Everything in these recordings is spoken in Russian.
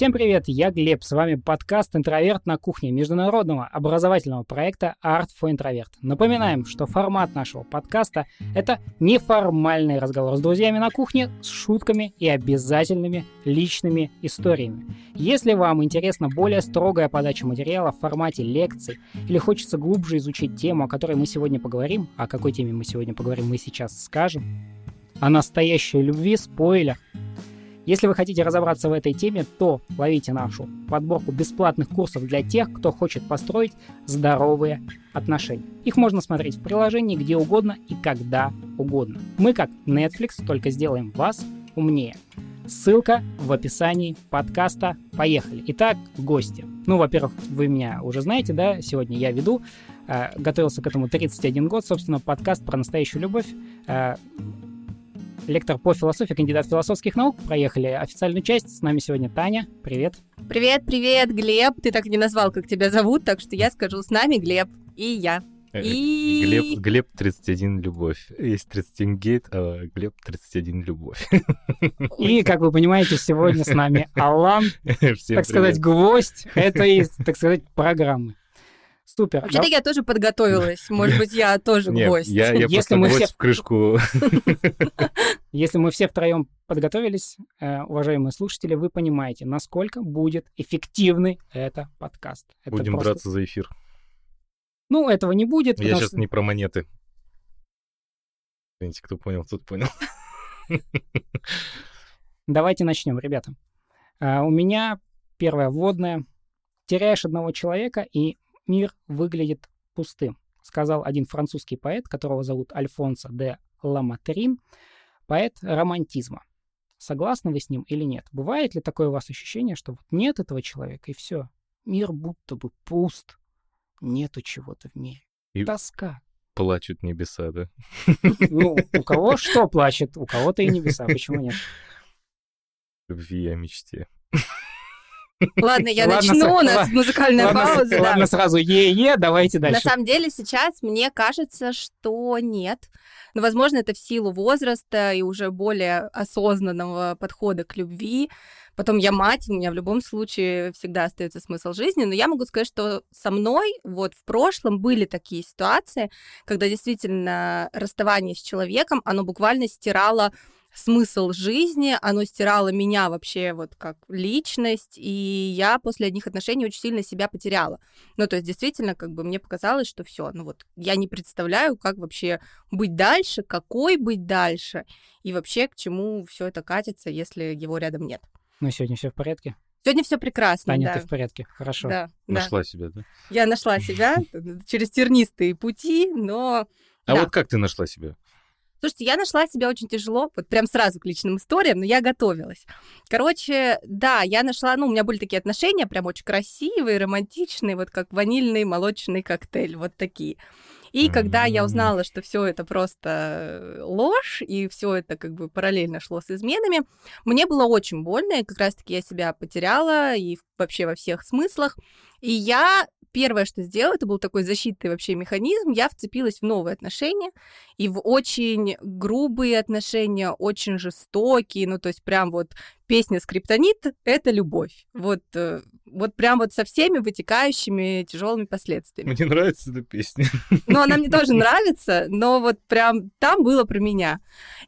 Всем привет, я Глеб, с вами подкаст «Интроверт на кухне» международного образовательного проекта Art for Introvert. Напоминаем, что формат нашего подкаста — это неформальный разговор с друзьями на кухне с шутками и обязательными личными историями. Если вам интересна более строгая подача материала в формате лекций или хочется глубже изучить тему, о которой мы сегодня поговорим, о какой теме мы сегодня поговорим, мы сейчас скажем, о настоящей любви, спойлер — если вы хотите разобраться в этой теме, то ловите нашу подборку бесплатных курсов для тех, кто хочет построить здоровые отношения. Их можно смотреть в приложении где угодно и когда угодно. Мы как Netflix только сделаем вас умнее. Ссылка в описании подкаста. Поехали. Итак, гости. Ну, во-первых, вы меня уже знаете, да, сегодня я веду. Э, готовился к этому 31 год, собственно, подкаст про настоящую любовь. Э, лектор по философии, кандидат философских наук. Проехали официальную часть. С нами сегодня Таня. Привет. Привет, привет, Глеб. Ты так и не назвал, как тебя зовут, так что я скажу с нами Глеб и я. Э, и... Глеб, Глебб 31 любовь. Есть 31 гейт, а Глеб 31 любовь. И, как вы понимаете, сегодня с нами Алан, так сказать, гвоздь этой, так сказать, программы. Супер. Вообще-то я тоже подготовилась. Может быть, я тоже гость. Я, я Если мы все... в крышку. Если мы все втроем подготовились, э, уважаемые слушатели, вы понимаете, насколько будет эффективный это подкаст. Это Будем просто... драться за эфир. Ну, этого не будет. Я сейчас что... не про монеты. Извините, кто понял, тот понял. Давайте начнем, ребята. Uh, у меня первая вводная. Теряешь одного человека, и мир выглядит пустым, сказал один французский поэт, которого зовут Альфонсо де Ламатрин, поэт романтизма. Согласны вы с ним или нет? Бывает ли такое у вас ощущение, что вот нет этого человека, и все, мир будто бы пуст, нету чего-то в мире? И Тоска. Плачут небеса, да? Ну, у кого что плачет, у кого-то и небеса, почему нет? Любви о мечте. Ладно, я начну, у нас музыкальная пауза. Ладно, сразу е-е, давайте дальше. На самом деле сейчас мне кажется, что нет. Но, возможно, это в силу возраста и уже более осознанного подхода к любви. Потом я мать, у меня в любом случае всегда остается смысл жизни, но я могу сказать, что со мной вот в прошлом были такие ситуации, когда действительно расставание с человеком, оно буквально стирало смысл жизни, оно стирало меня вообще вот как личность, и я после одних отношений очень сильно себя потеряла. Ну, то есть действительно, как бы мне показалось, что все, ну вот я не представляю, как вообще быть дальше, какой быть дальше, и вообще к чему все это катится, если его рядом нет. Ну, сегодня все в порядке? Сегодня все прекрасно. Таня, да. ты в порядке, хорошо. Да, нашла да. себя, да? Я нашла себя через тернистые пути, но. А да. вот как ты нашла себя? Слушайте, я нашла себя очень тяжело, вот прям сразу к личным историям, но я готовилась. Короче, да, я нашла, ну, у меня были такие отношения прям очень красивые, романтичные, вот как ванильный молочный коктейль, вот такие. И когда я узнала, что все это просто ложь, и все это как бы параллельно шло с изменами, мне было очень больно, и как раз-таки я себя потеряла, и вообще во всех смыслах. И я первое, что сделала, это был такой защитный вообще механизм. Я вцепилась в новые отношения и в очень грубые отношения, очень жестокие, ну, то есть прям вот песня «Скриптонит» — это любовь. Вот, э, вот прям вот со всеми вытекающими тяжелыми последствиями. Мне нравится эта песня. Ну, она мне тоже нравится, но вот прям там было про меня.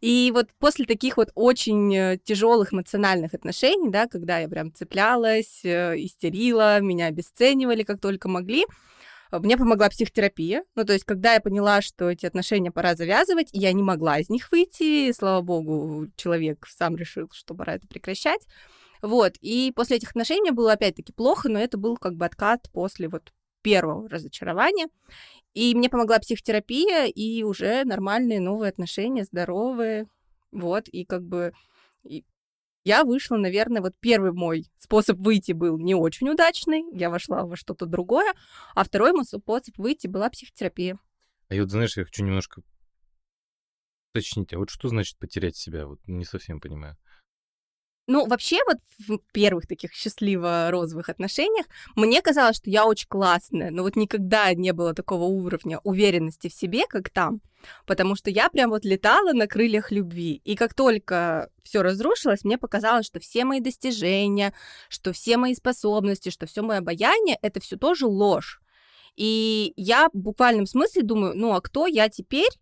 И вот после таких вот очень э, тяжелых эмоциональных отношений, да, когда я прям цеплялась, э, истерила, меня обесценивали как только могли, мне помогла психотерапия. Ну, то есть, когда я поняла, что эти отношения пора завязывать, я не могла из них выйти, слава богу, человек сам решил, что пора это прекращать. Вот, и после этих отношений было опять-таки плохо, но это был как бы откат после вот первого разочарования. И мне помогла психотерапия, и уже нормальные новые отношения, здоровые. Вот, и как бы я вышла, наверное, вот первый мой способ выйти был не очень удачный, я вошла во что-то другое, а второй мой способ выйти была психотерапия. А я вот, знаешь, я хочу немножко уточнить, а вот что значит потерять себя? Вот не совсем понимаю. Ну, вообще, вот в первых таких счастливо-розовых отношениях мне казалось, что я очень классная, но вот никогда не было такого уровня уверенности в себе, как там, потому что я прям вот летала на крыльях любви, и как только все разрушилось, мне показалось, что все мои достижения, что все мои способности, что все мое обаяние, это все тоже ложь. И я в буквальном смысле думаю, ну а кто я теперь?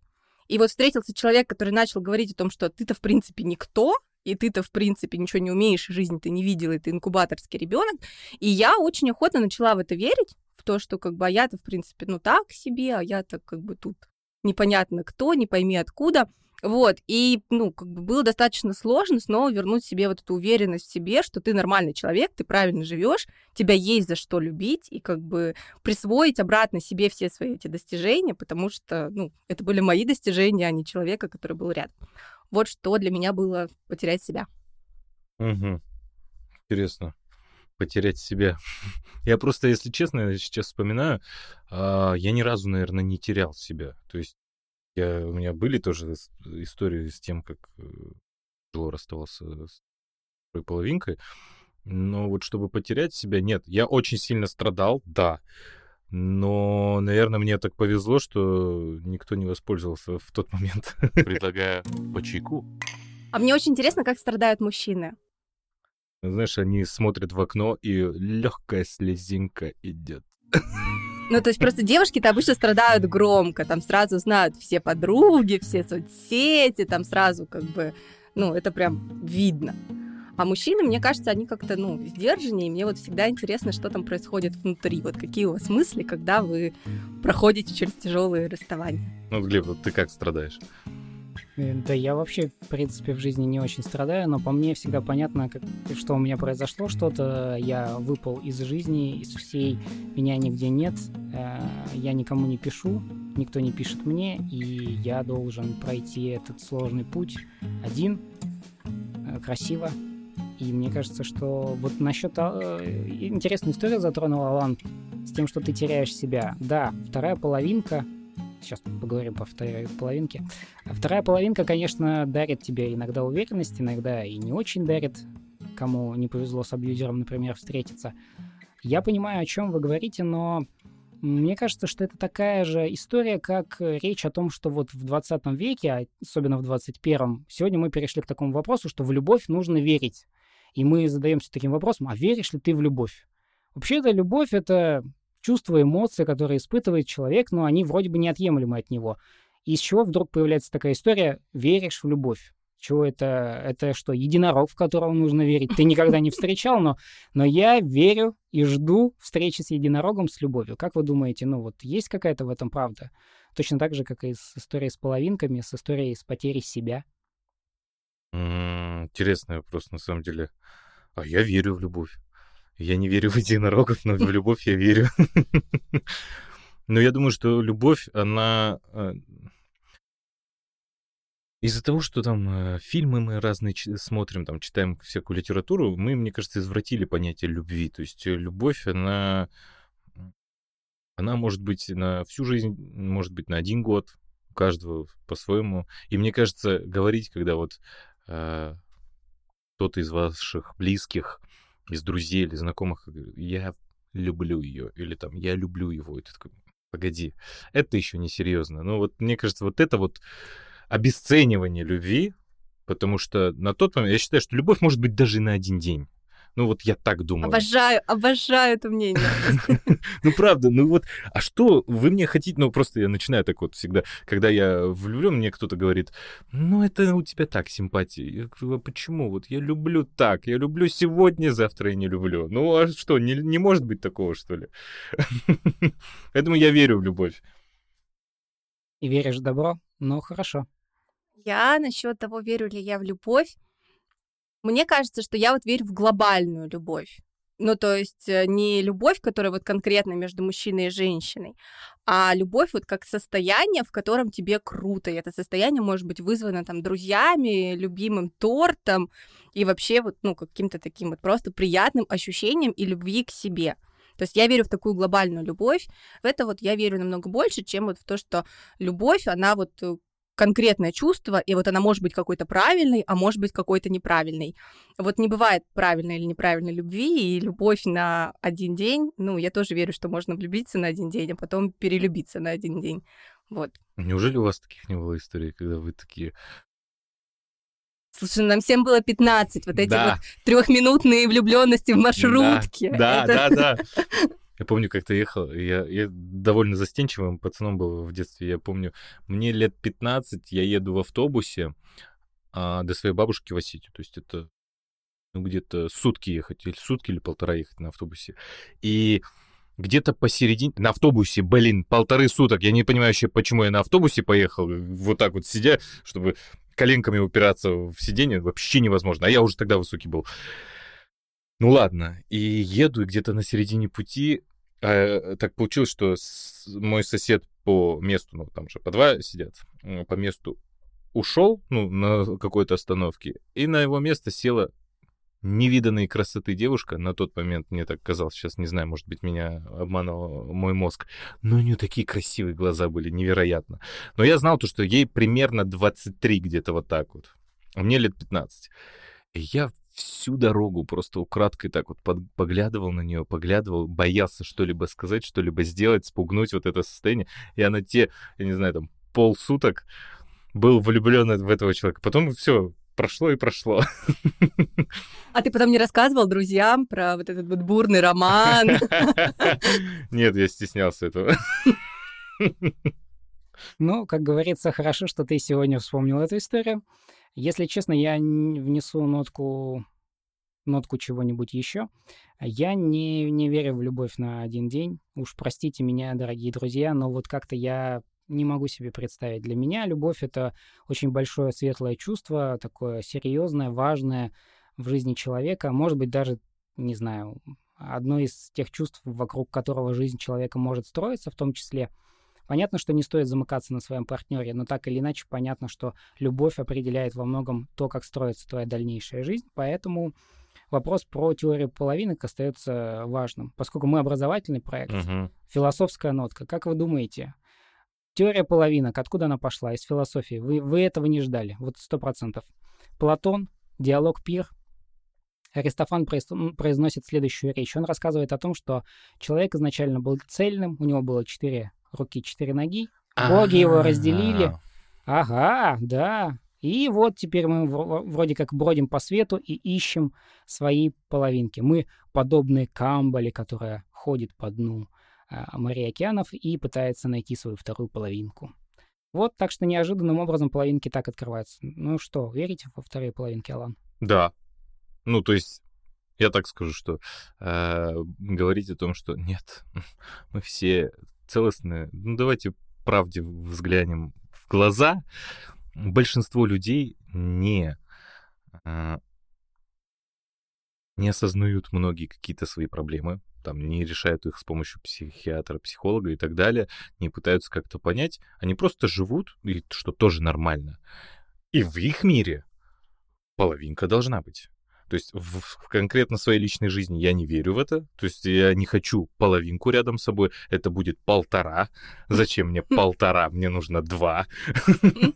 И вот встретился человек, который начал говорить о том, что ты-то в принципе никто, и ты-то, в принципе, ничего не умеешь, жизнь ты не видела, и ты инкубаторский ребенок. И я очень охотно начала в это верить, в то, что как бы а я-то, в принципе, ну так себе, а я-то как бы тут непонятно кто, не пойми откуда. Вот, и, ну, как бы было достаточно сложно снова вернуть себе вот эту уверенность в себе, что ты нормальный человек, ты правильно живешь, тебя есть за что любить, и как бы присвоить обратно себе все свои эти достижения, потому что, ну, это были мои достижения, а не человека, который был рядом. Вот что для меня было потерять себя. Угу. Интересно. Потерять себя. Я просто, если честно, сейчас вспоминаю, а, я ни разу, наверное, не терял себя. То есть я, у меня были тоже истории с тем, как э, тяжело расставался с второй половинкой. Но вот чтобы потерять себя, нет. Я очень сильно страдал, да. Но, наверное, мне так повезло, что никто не воспользовался в тот момент. Предлагаю по чайку. А мне очень интересно, как страдают мужчины. Знаешь, они смотрят в окно, и легкая слезинка идет. Ну, то есть просто девушки-то обычно страдают громко, там сразу знают все подруги, все соцсети, там сразу как бы, ну, это прям видно. А мужчины, мне кажется, они как-то, ну, сдержаннее, и мне вот всегда интересно, что там происходит внутри, вот какие у вас мысли, когда вы проходите через тяжелые расставания. Ну, Глеб, вот ты как страдаешь? Да я вообще, в принципе, в жизни не очень страдаю, но по мне всегда понятно, как, что у меня произошло что-то, я выпал из жизни, из всей, меня нигде нет, э, я никому не пишу, никто не пишет мне, и я должен пройти этот сложный путь один, э, красиво. И мне кажется, что вот насчет... Интересную историю затронул Алан с тем, что ты теряешь себя. Да, вторая половинка сейчас поговорим по второй половинке. А вторая половинка, конечно, дарит тебе иногда уверенность, иногда и не очень дарит, кому не повезло с абьюзером, например, встретиться. Я понимаю, о чем вы говорите, но мне кажется, что это такая же история, как речь о том, что вот в 20 веке, а особенно в 21, сегодня мы перешли к такому вопросу, что в любовь нужно верить. И мы задаемся таким вопросом, а веришь ли ты в любовь? Вообще-то любовь — это чувства, эмоции, которые испытывает человек, но они вроде бы неотъемлемы от него. И из чего вдруг появляется такая история «веришь в любовь»? Чего это? Это что, единорог, в которого нужно верить? Ты никогда не встречал, но, но я верю и жду встречи с единорогом с любовью. Как вы думаете, ну вот есть какая-то в этом правда? Точно так же, как и с историей с половинками, с историей с потерей себя. Интересный вопрос, на самом деле. А я верю в любовь. Я не верю в единорогов, но в любовь я верю. Но я думаю, что любовь, она... Э, из-за того, что там э, фильмы мы разные смотрим, там читаем всякую литературу, мы, мне кажется, извратили понятие любви. То есть э, любовь, она, она может быть на всю жизнь, может быть на один год, у каждого по-своему. И мне кажется, говорить, когда вот э, кто-то из ваших близких из друзей или знакомых, я люблю ее, или там, я люблю его, и ты такой, погоди, это еще не серьезно. Ну вот мне кажется, вот это вот обесценивание любви, потому что на тот момент я считаю, что любовь может быть даже на один день. Ну вот я так думаю. Обожаю, обожаю это мнение. Ну правда, ну вот, а что вы мне хотите, ну просто я начинаю так вот всегда, когда я влюблен, мне кто-то говорит, ну это у тебя так симпатия. Я говорю, а почему? Вот я люблю так, я люблю сегодня, завтра я не люблю. Ну а что, не, не может быть такого, что ли? Поэтому я верю в любовь. И веришь в добро? Ну хорошо. Я насчет того, верю ли я в любовь, мне кажется, что я вот верю в глобальную любовь. Ну, то есть э, не любовь, которая вот конкретно между мужчиной и женщиной, а любовь вот как состояние, в котором тебе круто. И это состояние может быть вызвано там друзьями, любимым тортом и вообще вот, ну, каким-то таким вот просто приятным ощущением и любви к себе. То есть я верю в такую глобальную любовь. В это вот я верю намного больше, чем вот в то, что любовь, она вот э, конкретное чувство, и вот она может быть какой-то правильной, а может быть какой-то неправильной. Вот не бывает правильной или неправильной любви, и любовь на один день, ну, я тоже верю, что можно влюбиться на один день, а потом перелюбиться на один день. Вот. Неужели у вас таких не было историй, когда вы такие... Слушай, нам всем было 15, вот эти Да. вот трехминутные влюбленности в маршрутке. Да, Это- да, да. Я помню, как-то ехал, я, я довольно застенчивым пацаном был в детстве, я помню, мне лет 15, я еду в автобусе а, до своей бабушки в Осетию, то есть это ну, где-то сутки ехать, или сутки или полтора ехать на автобусе, и где-то посередине, на автобусе, блин, полторы суток, я не понимаю вообще, почему я на автобусе поехал, вот так вот сидя, чтобы коленками упираться в сиденье, вообще невозможно, а я уже тогда высокий был. Ну ладно, и еду, и где-то на середине пути э, так получилось, что мой сосед по месту, ну там же по два сидят, м, по месту ушел, ну, на какой-то остановке, и на его место села невиданной красоты девушка, на тот момент мне так казалось, сейчас не знаю, может быть, меня обманывал мой мозг, но у нее такие красивые глаза были, невероятно. Но я знал то, что ей примерно 23 где-то вот так вот, а мне лет 15. И я всю дорогу просто украдкой так вот под- поглядывал на нее, поглядывал, боялся что-либо сказать, что-либо сделать, спугнуть вот это состояние. И она те, я не знаю, там, полсуток был влюблен в этого человека. Потом все, прошло и прошло. А ты потом не рассказывал друзьям про вот этот вот бурный роман? Нет, я стеснялся этого. Ну, как говорится, хорошо, что ты сегодня вспомнил эту историю. Если честно, я внесу нотку, нотку чего-нибудь еще. Я не, не верю в любовь на один день. Уж простите меня, дорогие друзья, но вот как-то я не могу себе представить. Для меня любовь — это очень большое светлое чувство, такое серьезное, важное в жизни человека. Может быть, даже, не знаю, одно из тех чувств, вокруг которого жизнь человека может строиться, в том числе — Понятно, что не стоит замыкаться на своем партнере, но так или иначе понятно, что любовь определяет во многом то, как строится твоя дальнейшая жизнь. Поэтому вопрос про теорию половинок остается важным. Поскольку мы образовательный проект, Мгм. философская нотка. Как вы думаете, теория половинок, откуда она пошла? Из философии. Вы, вы этого не ждали, вот сто процентов. Платон, диалог пир. Аристофан произносит следующую речь. Он рассказывает о том, что человек изначально был цельным, у него было четыре руки, четыре ноги. Боги его разделили. А, Ага, да. И вот теперь мы вро- вроде как бродим по свету и ищем свои половинки. Мы подобны Камбале, которая ходит по дну а, морей океанов и пытается найти свою вторую половинку. Вот, так что неожиданным образом половинки так открываются. Ну что, верите во вторые половинки, Алан? Да. Ну, то есть, я так скажу, что э, говорить о том, что нет, мы все целостные. Ну, давайте правде взглянем в глаза. Большинство людей не, э, не осознают многие какие-то свои проблемы, там, не решают их с помощью психиатра, психолога и так далее, не пытаются как-то понять, они просто живут, и что тоже нормально. И в их мире половинка должна быть. То есть в, в конкретно своей личной жизни я не верю в это. То есть я не хочу половинку рядом с собой. Это будет полтора. Зачем мне полтора? Мне нужно два.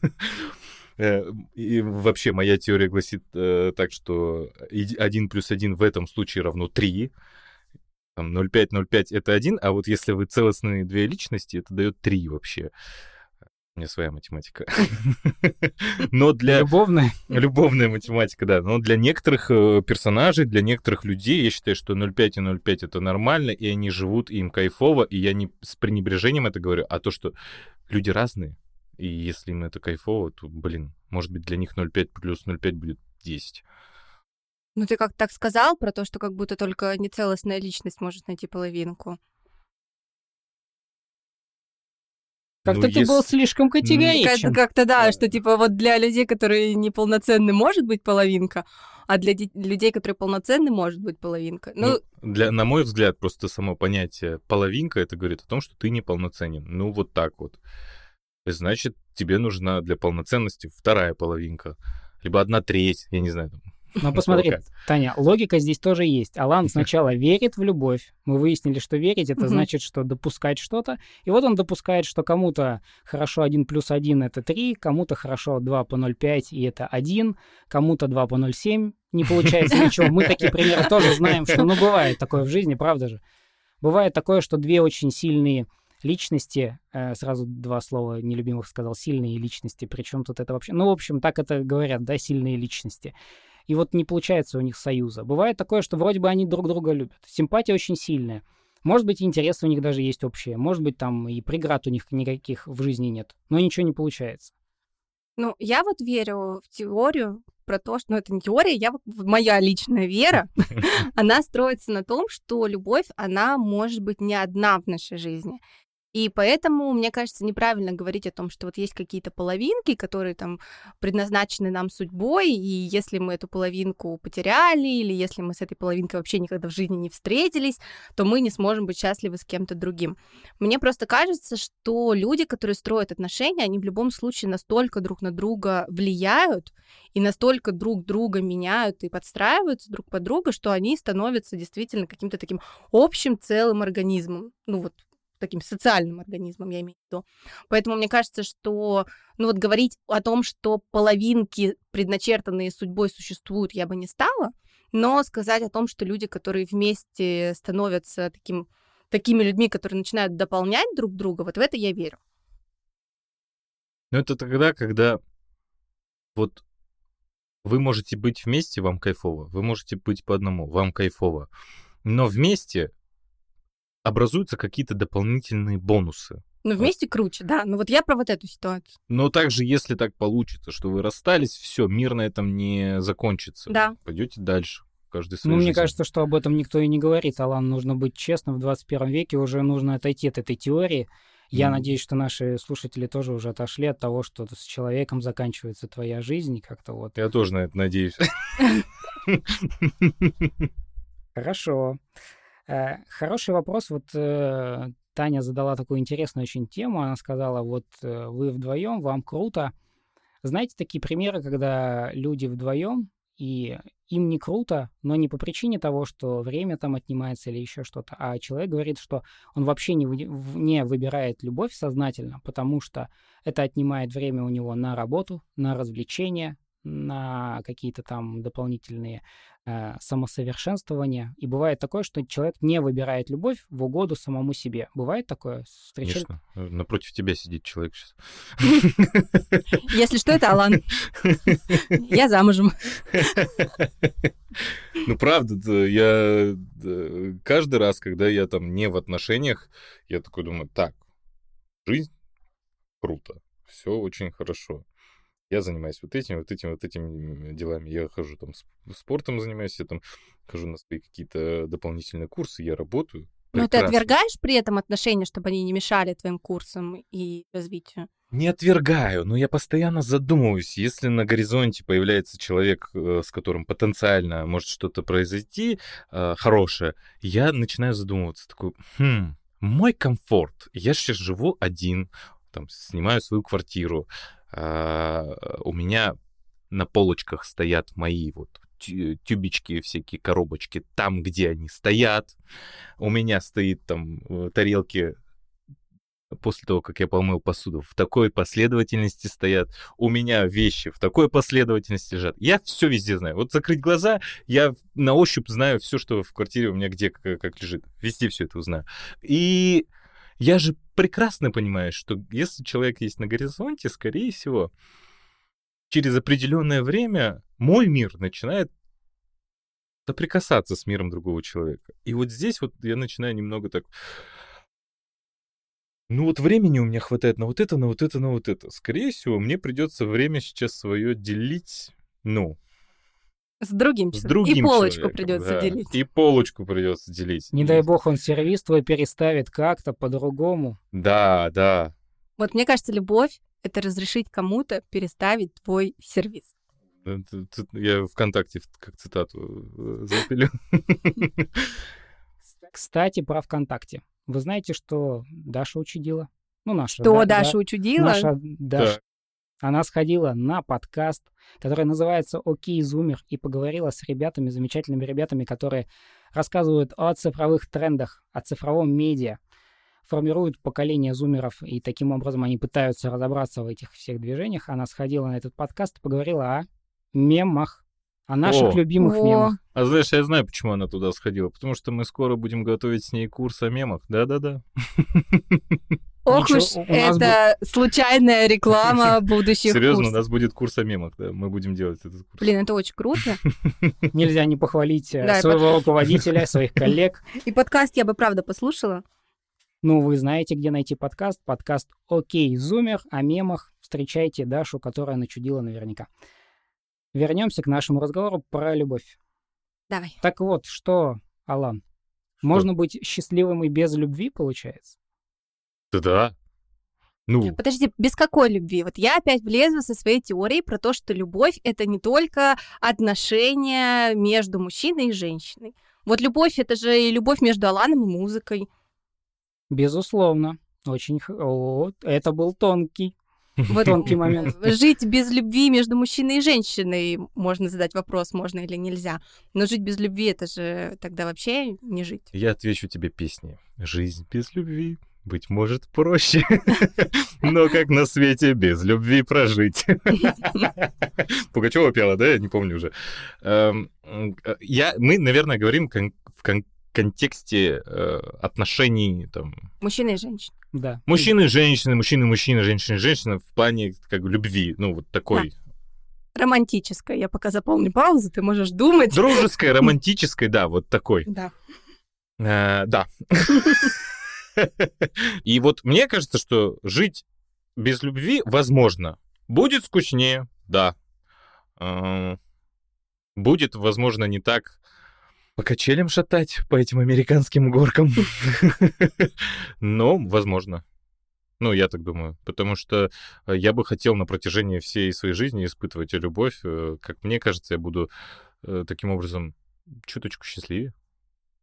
Э, И вообще моя теория гласит э, так, что 1 плюс 1 в этом случае равно 3. Там 0,5, 0,5 это 1, а вот если вы целостные две личности, это дает 3 вообще. У меня своя математика. Но для... Любовная? Любовная математика, да. Но для некоторых э, персонажей, для некоторых людей, я считаю, что 0,5 и 0,5 это нормально, и они живут, и им кайфово, и я не с пренебрежением это говорю, а то, что люди разные, и если им это кайфово, то, блин, может быть, для них 0,5 плюс 0,5 будет 10. Ну, ты как так сказал про то, что как будто только нецелостная личность может найти половинку. Как-то Ну, ты был если- слишком Как- категоричен. Как-то да, что типа вот для людей, которые неполноценны, может быть половинка, а для де- людей, которые полноценны, может быть половинка. Ну, Ну, для, на мой взгляд, просто само понятие половинка, это говорит о том, что ты неполноценен. Ну, вот так вот. Значит, тебе нужна для полноценности вторая половинка. Либо одна треть, я не знаю, там, Но посмотри, Толкать. Таня, логика здесь тоже есть. Алан сначала верит в любовь. Мы выяснили, что верить это значит, что допускать что-то. И вот он допускает, что кому-то хорошо 1 плюс 1 это 3, кому-то хорошо 2 по 0,5 и это 1, кому-то 2 по 0,7 не получается ничего. Мы такие примеры тоже знаем, что ну бывает такое в жизни, правда же? Бывает такое, что две очень сильные личности, э, сразу два слова нелюбимых сказал, сильные личности, причем тут это вообще, ну, в общем, так это говорят, да, сильные личности. И вот не получается у них союза. Бывает такое, что вроде бы они друг друга любят. Симпатия очень сильная. Может быть, интересы у них даже есть общие. Может быть, там и преград у них никаких в жизни нет. Но ничего не получается. Ну, я вот верю в теорию про то, что, ну, это не теория, я, моя личная вера, она строится на том, что любовь, она может быть не одна в нашей жизни. И поэтому, мне кажется, неправильно говорить о том, что вот есть какие-то половинки, которые там предназначены нам судьбой, и если мы эту половинку потеряли, или если мы с этой половинкой вообще никогда в жизни не встретились, то мы не сможем быть счастливы с кем-то другим. Мне просто кажется, что люди, которые строят отношения, они в любом случае настолько друг на друга влияют и настолько друг друга меняют и подстраиваются друг под друга, что они становятся действительно каким-то таким общим целым организмом. Ну вот таким социальным организмом, я имею в виду. Поэтому мне кажется, что ну вот говорить о том, что половинки, предначертанные судьбой, существуют, я бы не стала, но сказать о том, что люди, которые вместе становятся таким, такими людьми, которые начинают дополнять друг друга, вот в это я верю. Но это тогда, когда вот вы можете быть вместе, вам кайфово. Вы можете быть по одному, вам кайфово. Но вместе образуются какие-то дополнительные бонусы. Но вместе круче, да. Но вот я про вот эту ситуацию. Но также, если так получится, что вы расстались, все, мир на этом не закончится. Да. Пойдете дальше. Каждый Ну, свою мне кажется, что об этом никто и не говорит. Алан, нужно быть честным. В 21 веке уже нужно отойти от этой теории. Я Мгм. надеюсь, что наши слушатели тоже уже отошли от того, что с человеком заканчивается твоя жизнь, как-то вот. Я тоже на это надеюсь. Хорошо. Э, Хороший вопрос. Вот э, Таня задала такую интересную очень тему. Она сказала, вот э, вы вдвоем, вам круто. Знаете такие примеры, когда люди вдвоем, и им не круто, но не по причине того, что время там отнимается или еще что-то, а человек говорит, что он вообще не, не выбирает любовь сознательно, потому что это отнимает время у него на работу, на развлечения, на какие-то там дополнительные э, самосовершенствования. И бывает такое, что человек не выбирает любовь в угоду самому себе. Бывает такое? Встречали? Конечно. Напротив тебя сидит человек сейчас. Если что, это Алан. Я замужем. Ну, правда, да, я да, каждый раз, когда я там не в отношениях, я такой думаю, так, жизнь круто, все очень хорошо. Я занимаюсь вот этим, вот этим, вот этими делами. Я хожу там сп- спортом занимаюсь, я там хожу на свои какие-то дополнительные курсы, я работаю. Но ты отвергаешь при этом отношения, чтобы они не мешали твоим курсам и развитию? Не отвергаю, но я постоянно задумываюсь, если на горизонте появляется человек, э, с которым потенциально может что-то произойти э, хорошее, я начинаю задумываться, такой, хм, мой комфорт, я сейчас живу один, там, снимаю свою квартиру, у меня на полочках стоят мои вот тю- тюбички, всякие коробочки, там, где они стоят, у меня стоит там э, тарелки после того, как я помыл посуду, в такой последовательности стоят. У меня вещи в такой последовательности лежат. Я все везде знаю. Вот закрыть глаза, я на ощупь знаю все, что в квартире у меня где как, как лежит. Везде все это узнаю. И я же прекрасно понимаю, что если человек есть на горизонте, скорее всего, через определенное время мой мир начинает соприкасаться с миром другого человека. И вот здесь вот я начинаю немного так ну вот времени у меня хватает на вот это, на вот это, на вот это. Скорее всего, мне придется время сейчас свое делить, ну, С другим с человеком. другим И полочку человеком, придется да. делить. И полочку придется делить. Не дай бог он сервис твой переставит как-то по-другому. Да, да. Вот мне кажется, любовь — это разрешить кому-то переставить твой сервис. Тут Я ВКонтакте как цитату э, запилю. Кстати, про ВКонтакте. Вы знаете, что Даша учудила? Ну, наша. Что да- Даша да, учудила? Наша Даша. Она сходила на подкаст, который называется «Окей, Зумер», и поговорила с ребятами, замечательными ребятами, которые рассказывают о цифровых трендах, о цифровом медиа, формируют поколение зумеров, и таким образом они пытаются разобраться в этих всех движениях. Она сходила на этот подкаст и поговорила о мемах, о наших О. любимых О, мемах. А знаешь, я знаю, почему она туда сходила. Потому что мы скоро будем готовить с ней курс о мемах. Да-да-да. Ох уж у нас это случайная реклама будущих Серьезно, у нас будет курс о мемах, да. Мы будем делать этот курс. Блин, это очень круто. Нельзя не похвалить э, своего руководителя, своих коллег. И подкаст я бы правда послушала. Ну, вы знаете, где найти подкаст. Подкаст «Окей, Зумер» о мемах. Встречайте Дашу, которая начудила наверняка. Вернемся к нашему разговору про любовь. Давай. Так вот, что, Алан, можно быть счастливым и без любви, получается? Да-да. Ну, Подожди, без какой любви? Вот я опять влезу со своей теорией про то, что любовь — это не только отношения между мужчиной и женщиной. Вот любовь — это же и любовь между Аланом и музыкой. Безусловно. Очень... о, это был тонкий, Вот тонкий момент. Жить без любви между мужчиной и женщиной, можно задать вопрос, можно или нельзя. Но жить без любви — это же тогда вообще не жить. я отвечу тебе песни. Жизнь без любви, быть может, проще. Но как на свете без любви прожить. Пугачева пела, да? Я не помню уже. Эм, э, Я, мы, наверное, говорим в кон- контексте э, отношений там, Мужчина и женщина. Да. мужчины женщины, мужчины мужчины, женщины женщины в плане как бы любви. Ну, вот такой Романтическая. Я пока заполню паузу, ты можешь думать. дружеской, романтической, да, вот такой. Да. Э, да. И вот мне кажется, что жить без любви возможно. Будет скучнее, да. Э, Будет, возможно, не так по качелям шатать по этим американским горкам. Но возможно. Ну, я так думаю. Потому что э, я бы хотел на протяжении всей своей жизни испытывать любовь. Э, Как мне кажется, я буду э, таким образом чуточку счастливее.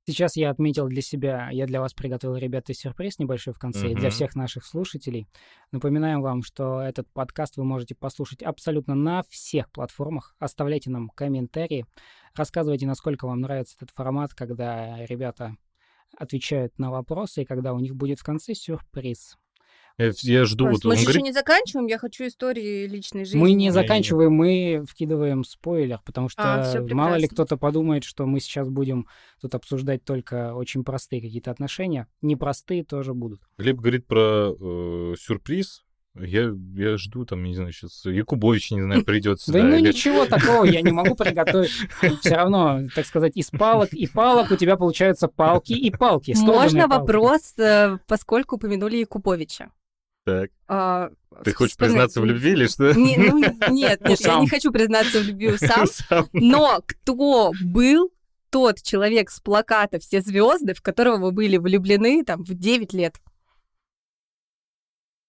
Сейчас я отметил для себя, я для вас приготовил, ребята, сюрприз небольшой в конце, и для всех наших слушателей. Напоминаем вам, что этот подкаст вы можете послушать абсолютно на всех платформах. Оставляйте нам комментарии, рассказывайте, насколько вам нравится этот формат, когда ребята отвечают на вопросы, и когда у них будет в конце сюрприз. Я, я жду, вот Мы же еще говорит, не заканчиваем, я хочу истории личной жизни. Мы не заканчиваем, мы вкидываем спойлер, потому что А, мало ли кто-то подумает, что мы сейчас будем тут обсуждать только очень простые какие-то отношения. Непростые тоже будут. Глеб говорит про э, сюрприз. Я, я жду, там, не знаю, сейчас Якубович, не знаю, придет Да сюда. ну или- ничего такого, я не могу приготовить. Все равно, так сказать, из палок и палок у тебя получаются палки и палки. Можно палки. вопрос, э, поскольку упомянули Якубовича? Так, А, ты хочешь вспомни- признаться в любви или что? Не, ну, нет, нет, я не хочу признаться в любви сам. Сам. Но кто был тот человек с плаката «Все звезды», в которого вы были влюблены там в 9 лет?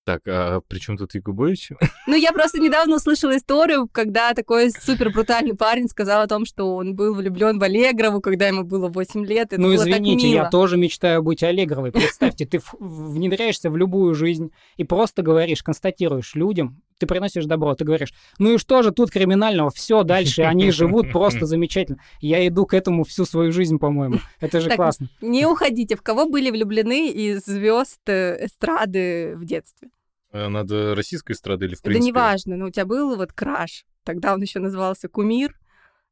Так, а при чем тут Якубович? Ну, я просто недавно услышала историю, когда такой супер брутальный парень сказал о том, что он был влюблен в Аллегрову, когда ему было 8 лет. Это Ну, было так извините, мило. я тоже мечтаю быть Аллегровой. Представьте, ты внедряешься в любую жизнь и просто говоришь, констатируешь людям, ты приносишь добро, ты говоришь, ну и что же тут криминального, все дальше, они живут просто замечательно. Я иду к этому всю свою жизнь, по-моему. Это же Так, классно. Не уходите. В кого были влюблены из звезд э, эстрады в детстве? А Надо российской эстрады или в Да принципе? неважно, но у тебя был вот краш. Тогда он еще назывался Кумир.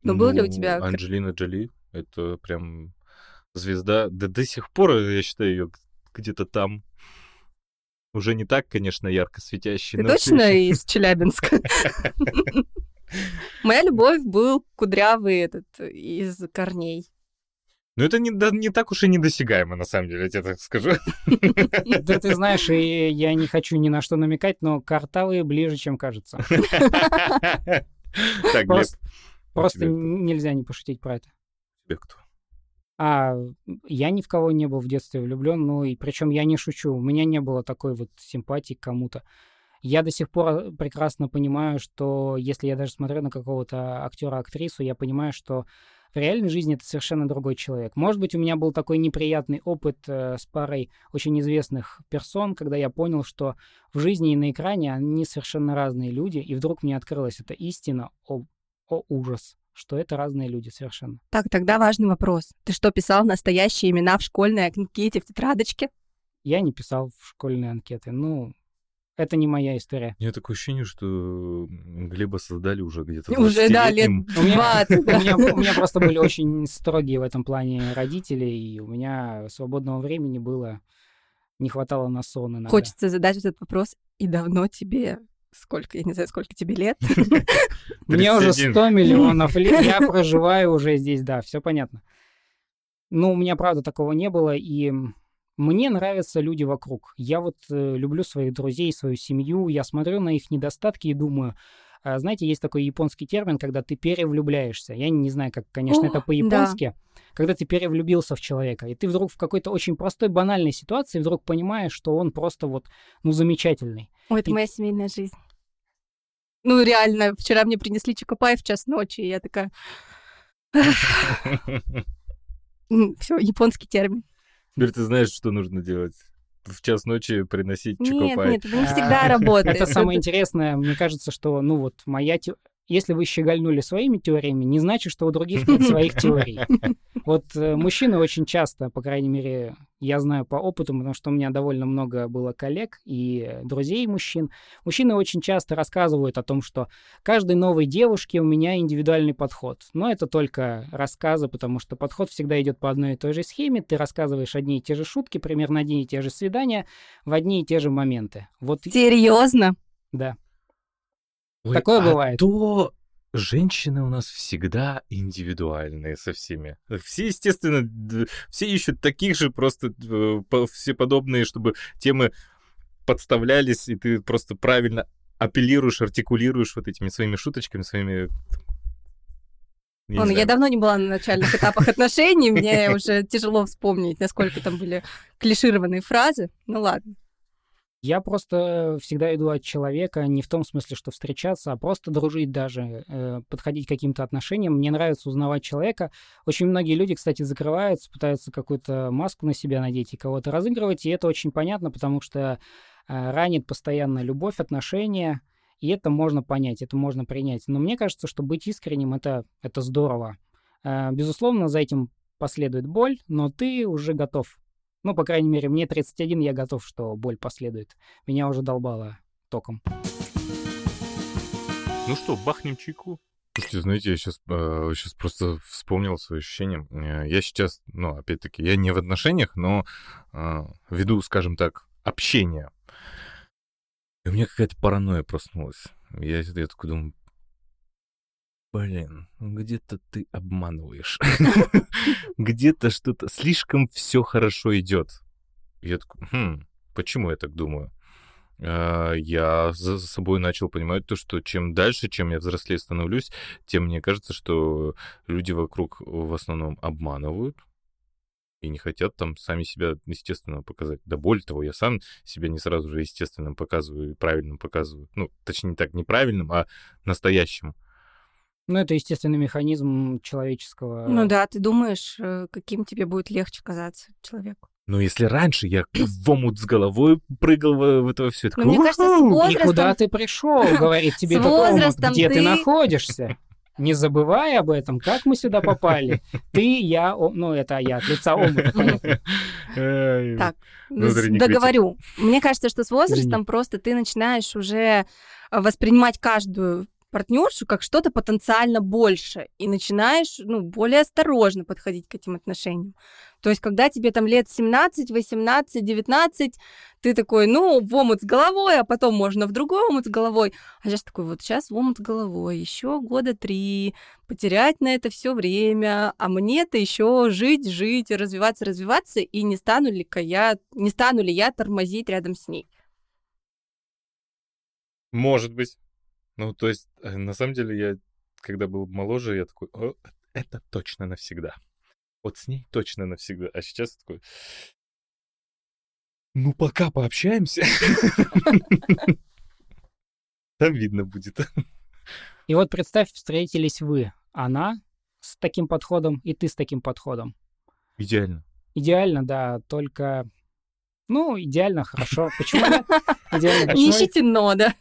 Но был ли у Ну, тебя... Анджелина Джоли, это прям звезда. Да до сих пор, я считаю, ее где-то там. Уже не так, конечно, ярко светящий. Ты точно ещё. из Челябинска? Моя любовь был кудрявый этот из корней. Ну, это не, да- не так уж и недосягаемо, на самом деле, я тебе так скажу. Да ты знаешь, и я не хочу ни на что намекать, но картавые ближе, чем кажется. Так, Просто, просто нельзя не пошутить про это. тебе кто? А я ни в кого не был в детстве влюблен, ну и причем я не шучу, у меня не было такой вот симпатии к кому-то. Я до сих пор прекрасно понимаю, что если я даже смотрю на какого-то актера, актрису, я понимаю, что в реальной жизни это совершенно другой человек. Может быть, у меня был такой неприятный опыт э, с парой очень известных персон, когда я понял, что в жизни и на экране они совершенно разные люди, и вдруг мне открылась эта истина о, о ужас что это разные люди совершенно. Так, тогда важный вопрос. Ты что, писал настоящие имена в школьной анкете в тетрадочке? Я не писал в школьные анкеты. Ну, это не моя история. У меня такое ощущение, что Глеба создали уже где-то Уже, да, лет У 20. У меня, у меня просто были очень строгие в этом плане родители, и у меня свободного времени было, не хватало на сон иногда. Хочется задать этот вопрос. И давно тебе сколько, я не знаю, сколько тебе лет? Мне уже 100 миллионов лет, я проживаю уже здесь, да, все понятно. Ну, у меня, правда, такого не было, и мне нравятся люди вокруг. Я вот э, люблю своих друзей, свою семью, я смотрю на их недостатки и думаю, знаете, есть такой японский термин, когда ты перевлюбляешься. Я не знаю, как, конечно, О, это по-японски. Когда ты перевлюбился в человека, и ты вдруг в какой-то очень простой, банальной ситуации вдруг понимаешь, что он просто вот, ну, замечательный. Ой, это И- моя семейная жизнь. Ну, реально, вчера мне принесли чокопай в час ночи, и я такая... Все, японский термин. Теперь ты знаешь, что нужно делать. В час ночи приносить Нет, чокопай. нет, это не всегда работает. Это самое интересное. Мне кажется, что, ну вот, моя. Если вы щегольнули своими теориями, не значит, что у других нет своих теорий. Вот э, мужчины очень часто, по крайней мере, я знаю по опыту, потому что у меня довольно много было коллег и э, друзей мужчин. Мужчины очень часто рассказывают о том, что каждой новой девушке у меня индивидуальный подход. Но это только рассказы, потому что подход всегда идет по одной и той же схеме. Ты рассказываешь одни и те же шутки, примерно одни и те же свидания в одни и те же моменты. Вот, Серьезно? да. Ой, Такое а бывает. то женщины у нас всегда индивидуальные со всеми. Все, естественно, все ищут таких же просто э, все подобные, чтобы темы подставлялись, и ты просто правильно апеллируешь, артикулируешь вот этими своими шуточками, своими... не Ладно, я знаю. давно не была на начальных этапах отношений, мне уже тяжело вспомнить, насколько там были клишированные фразы. Ну ладно. Я просто всегда иду от человека не в том смысле, что встречаться, а просто дружить даже, э, подходить к каким-то отношениям. Мне нравится узнавать человека. Очень многие люди, кстати, закрываются, пытаются какую-то маску на себя надеть и кого-то разыгрывать, и это очень понятно, потому что э, ранит постоянно любовь, отношения, и это можно понять, это можно принять. Но мне кажется, что быть искренним это, — это здорово. Э, безусловно, за этим последует боль, но ты уже готов ну, по крайней мере, мне 31, я готов, что боль последует. Меня уже долбало током. Ну что, бахнем чайку? Слушайте, знаете, я сейчас, сейчас просто вспомнил свои ощущения. Э, Я сейчас, ну, опять-таки, я не в отношениях, но э, веду, скажем так, общение. И у меня какая-то паранойя проснулась. Я, я такой думаю, блин, где-то ты обманываешь. Где-то что-то слишком все хорошо идет. Я такой, хм, почему я так думаю? А, Я за за собой начал понимать то, что чем дальше, чем я взрослее становлюсь, тем мне кажется, что люди вокруг в основном обманывают и не хотят там сами себя естественно показать. Да более того, я сам себя не сразу же естественным показываю и правильным показываю. Ну, точнее, не так неправильным, а настоящим. Ну, это естественный механизм человеческого... Ну да, ты думаешь, э, каким тебе будет легче казаться человеку. Но если раньше я в омут с головой прыгал в, в это все, Ну, мне кажется, с И возрастом... куда ты пришел, говорит тебе С этот омут, возрастом где ты ты- находишься. Не забывай об этом, как мы сюда попали. Ты, я, о- ну, это я, от лица омута. Так, Внутренний договорю. Мне кажется, что с возрастом просто ты начинаешь уже э, воспринимать каждую партнершу как что-то потенциально больше и начинаешь, ну, более осторожно подходить к этим отношениям. То есть, когда тебе там лет 17, 18, 19, ты такой, ну, в омут с головой, а потом можно в другой омут с головой. А сейчас такой, вот сейчас в омут с головой, еще года три, потерять на это все время, а мне-то еще жить, жить, развиваться, развиваться, и не стану ли-ка я, не стану ли я тормозить рядом с ней. Может быть. Ну, то есть, э, на самом деле, я, когда был моложе, я такой, «О, это точно навсегда. Вот с ней точно навсегда. А сейчас такой, ну, пока пообщаемся. Там видно будет. И вот представь, встретились вы, она с таким подходом, и ты с таким подходом. Идеально. Идеально, да, только... Ну, идеально, хорошо. Почему нет? Идеально, Не ищите но, да.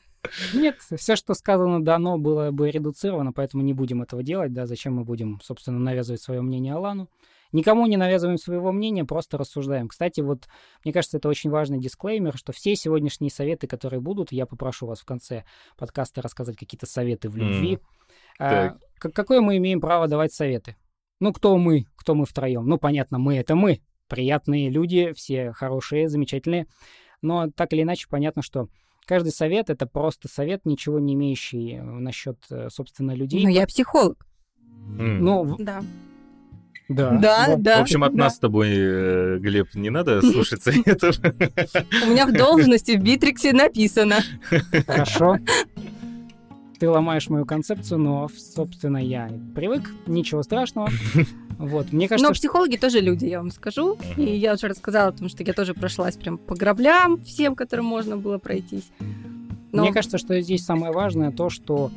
Нет, все, что сказано дано, было бы редуцировано, поэтому не будем этого делать, да, зачем мы будем, собственно, навязывать свое мнение Алану. Никому не навязываем своего мнения, просто рассуждаем. Кстати, вот мне кажется, это очень важный дисклеймер, что все сегодняшние советы, которые будут, я попрошу вас в конце подкаста рассказать какие-то советы в любви. А, Так. к- какое мы имеем право давать советы? Ну, кто мы, кто мы втроем? Ну, понятно, мы — это мы. Приятные люди, все хорошие, замечательные. Но так или иначе, понятно, что каждый совет — это просто совет, ничего не имеющий э, насчет, э, собственно, людей. Но я психолог. М. Ну, Да. да. Да, вот. да. В общем, от да. нас с тобой, э, Глеб, не надо слушать советов. У меня в должности в Битриксе написано. Хорошо. Ты ломаешь мою концепцию, но, собственно, я привык, ничего страшного. Вот, мне кажется, Но психологи тоже люди, я вам скажу. И я уже рассказала, потому что я тоже прошлась прям по граблям всем, которым можно было пройтись. Но Мне кажется, что здесь самое важное то, что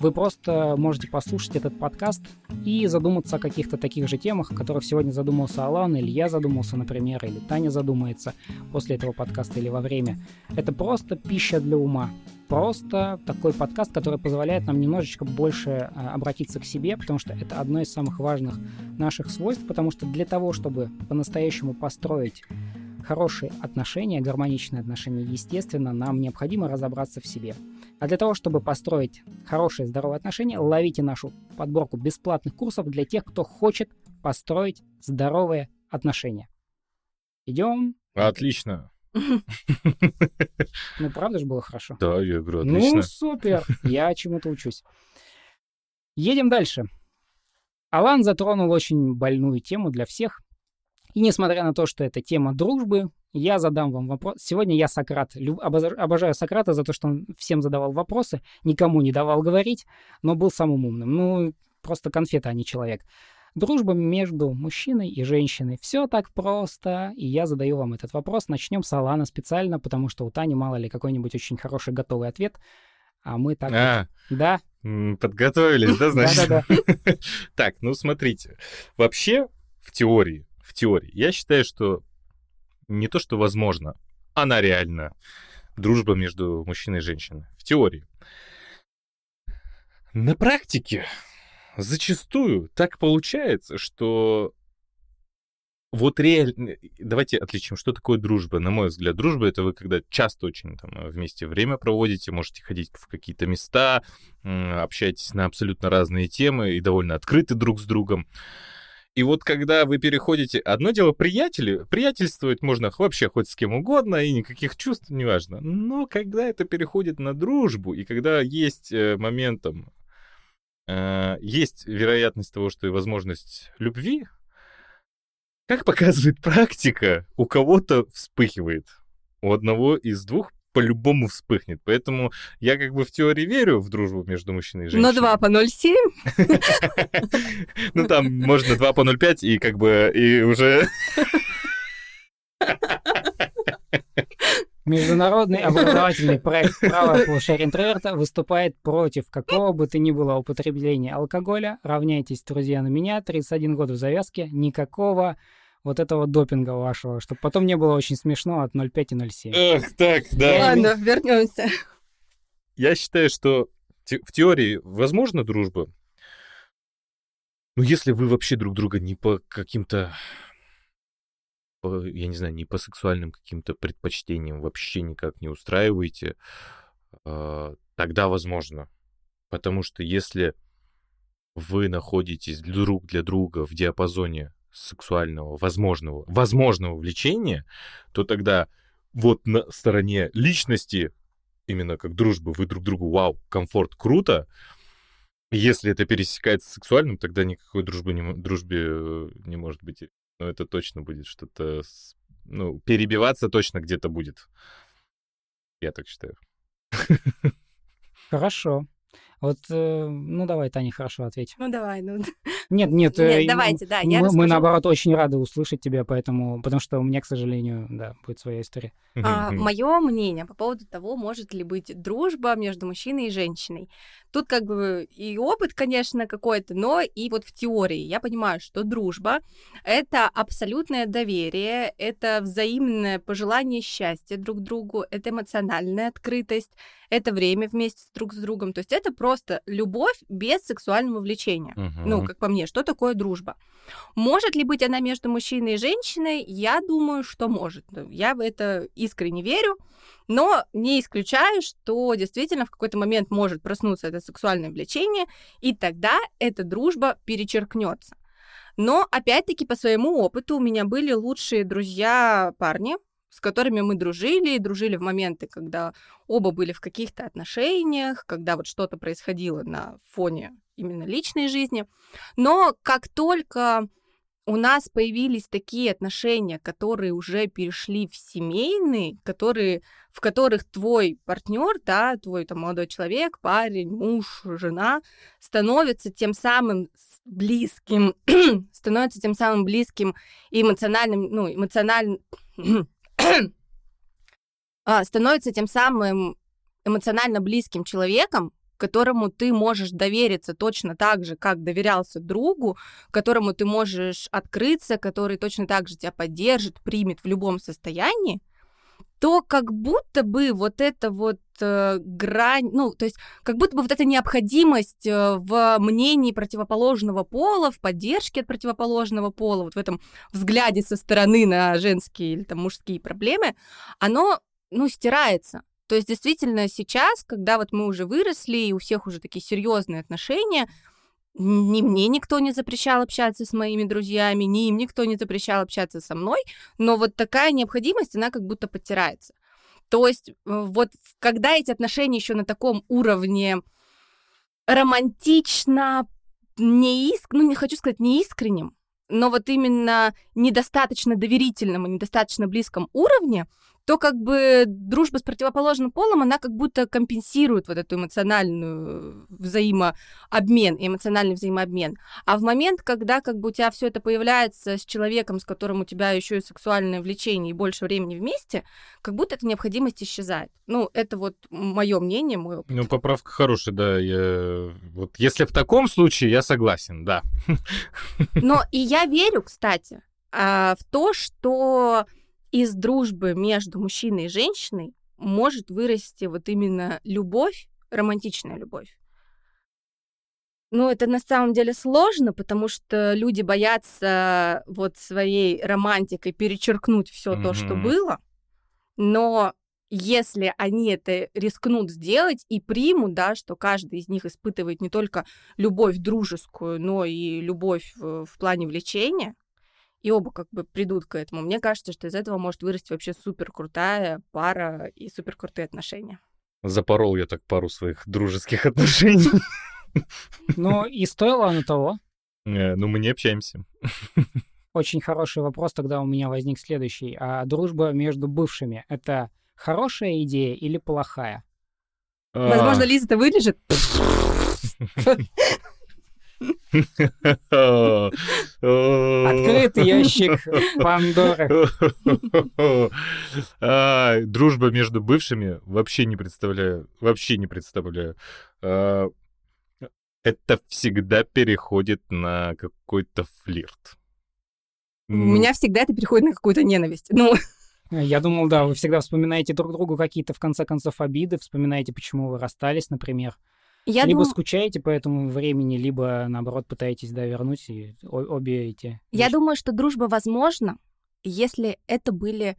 вы просто можете послушать этот подкаст и задуматься о каких-то таких же темах, о которых сегодня задумался Алан, или я задумался, например, или Таня задумается после этого подкаста или во время. Это просто пища для ума. Просто такой подкаст, который позволяет нам немножечко больше а, обратиться к себе, потому что это одно из самых важных наших свойств, потому что для того, чтобы по-настоящему построить хорошие отношения, гармоничные отношения, естественно, нам необходимо разобраться в себе. А для того, чтобы построить хорошие здоровые отношения, ловите нашу подборку бесплатных курсов для тех, кто хочет построить здоровые отношения. Идем. Отлично. Ну, правда же было хорошо? Да, я говорю, Ну, отлично. супер. Я чему-то учусь. Едем дальше. Алан затронул очень больную тему для всех. И несмотря на то, что это тема дружбы, я задам вам вопрос. Сегодня я Сократ. Люб- Обожаю Сократа за то, что он всем задавал вопросы, никому не давал говорить, но был самым умным. Ну, просто конфета, а не человек. Дружба между мужчиной и женщиной. Все так просто. И я задаю вам этот вопрос. Начнем с Алана специально, потому что у Тани, мало ли, какой-нибудь очень хороший готовый ответ. А мы так... вот- А, Да, подготовились, да, значит? да-да-да. Так, ну смотрите. Вообще, в теории, в теории, я считаю, что не то, что возможно, она реально дружба между мужчиной и женщиной. В теории. На практике зачастую так получается, что вот реально... Давайте отличим, что такое дружба. На мой взгляд, дружба — это вы когда часто очень там, вместе время проводите, можете ходить в какие-то места, общаетесь на абсолютно разные темы и довольно открыты друг с другом. И вот когда вы переходите... Одно дело приятели, приятельствовать можно вообще хоть с кем угодно, и никаких чувств, неважно. Но когда это переходит на дружбу, и когда есть э, моментом, э, есть вероятность того, что и возможность любви, как показывает практика, у кого-то вспыхивает. У одного из двух по-любому вспыхнет. Поэтому я как бы в теории верю в дружбу между мужчиной и женщиной. на 2 по 0,7. Ну, там можно 2 по 0,5 и как бы и уже... Международный образовательный проект «Правое полушарие интроверта» выступает против какого бы то ни было употребления алкоголя. Равняйтесь, друзья, на меня. 31 год в завязке. Никакого вот этого допинга вашего, чтобы потом не было очень смешно от 0,5 и 0,7. Эх, так, да. Ладно, вернемся. Я считаю, что те- в теории возможна дружба. Ну, если вы вообще друг друга не по каким-то, по, я не знаю, не по сексуальным каким-то предпочтениям вообще никак не устраиваете, э, тогда возможно. Потому что если вы находитесь друг для друга в диапазоне сексуального, возможного, возможного влечения, то тогда вот на стороне личности именно как дружбы, вы друг другу, вау, комфорт, круто. Если это пересекается с сексуальным, тогда никакой дружбы не, дружбе э, не может быть. Но это точно будет что-то... Ну, перебиваться точно где-то будет. Я так считаю. Хорошо. Вот, э, ну давай, Таня, хорошо ответь. Ну давай, ну. Нет, нет. Нет, э, давайте, да, я мы, мы, расскажу. наоборот, очень рады услышать тебя, поэтому, потому что у меня, к сожалению, да, будет своя история. А, мое мнение по поводу того, может ли быть дружба между мужчиной и женщиной. Тут как бы и опыт, конечно, какой-то, но и вот в теории я понимаю, что дружба — это абсолютное доверие, это взаимное пожелание счастья друг другу, это эмоциональная открытость, это время вместе друг с другом. То есть это просто любовь без сексуального влечения. Ну, Мгм. как по мне, что такое дружба? Может ли быть она между мужчиной и женщиной? Я думаю, что может. Я в это искренне верю, но не исключаю, что действительно в какой-то момент может проснуться это сексуальное влечение, и тогда эта дружба перечеркнется. Но опять-таки по своему опыту у меня были лучшие друзья парни, с которыми мы дружили, и дружили в моменты, когда оба были в каких-то отношениях, когда вот что-то происходило на фоне именно личной жизни. Но как только у нас появились такие отношения, которые уже перешли в семейные, которые, в которых твой партнер, да, твой там молодой человек, парень, муж, жена, становится тем самым близким, становится тем самым близким и эмоциональным, ну, эмоциональным, а, становится тем самым эмоционально близким человеком, которому ты можешь довериться точно так же, как доверялся другу, которому ты можешь открыться, который точно так же тебя поддержит, примет в любом состоянии, то как будто бы вот эта вот э, грань, ну, то есть как будто бы вот эта необходимость э, в мнении противоположного пола, в поддержке от противоположного пола, вот в этом взгляде со стороны на женские или там мужские проблемы, оно, ну, стирается. То есть действительно сейчас, когда вот мы уже выросли, и у всех уже такие серьезные отношения, ни мне никто не запрещал общаться с моими друзьями, ни им никто не запрещал общаться со мной, но вот такая необходимость, она как будто подтирается. То есть э, вот когда эти отношения еще на таком уровне романтично, не иск... ну не хочу сказать неискренним, но вот именно недостаточно доверительном и недостаточно близком уровне, то как бы дружба с противоположным полом, она как будто компенсирует вот эту эмоциональную взаимообмен, эмоциональный взаимообмен. А в момент, когда как бы у тебя все это появляется с человеком, с которым у тебя еще и сексуальное влечение и больше времени вместе, как будто эта необходимость исчезает. Ну, это вот мое мнение, мой опыт. Ну, поправка хорошая, да. Я... Вот если в таком случае, я согласен, да. Но и я верю, кстати, а, в то, что из дружбы между мужчиной и женщиной может вырасти вот именно любовь, романтичная любовь. Ну, это на самом деле сложно, потому что люди боятся вот своей романтикой перечеркнуть все то, что было. Но если они это рискнут сделать и примут, да, что каждый из них испытывает не только любовь дружескую, но и любовь в, в плане влечения, и оба как бы придут к этому, мне кажется, что из этого может вырасти вообще супер крутая пара и супер крутые отношения. Запорол я так пару своих дружеских отношений. Ну, и стоило оно того. Э, Ну, мы не общаемся. Очень хороший вопрос тогда у меня возник следующий. А дружба между бывшими — это хорошая идея или плохая? Возможно, А. Лиза это вырежет. Открытый ящик Пандоры. Дружба между бывшими вообще не представляю. Вообще не представляю. А, Это всегда переходит на какой-то флирт. У меня всегда это переходит на какую-то ненависть. Ну, Я думал, да, вы всегда вспоминаете друг другу какие-то, в конце концов, обиды, вспоминаете, почему вы расстались, например. Я либо думаю... скучаете по этому времени, либо, наоборот, пытаетесь, да, вернуть и обе эти... Я вещи. думаю, что дружба возможна, если это были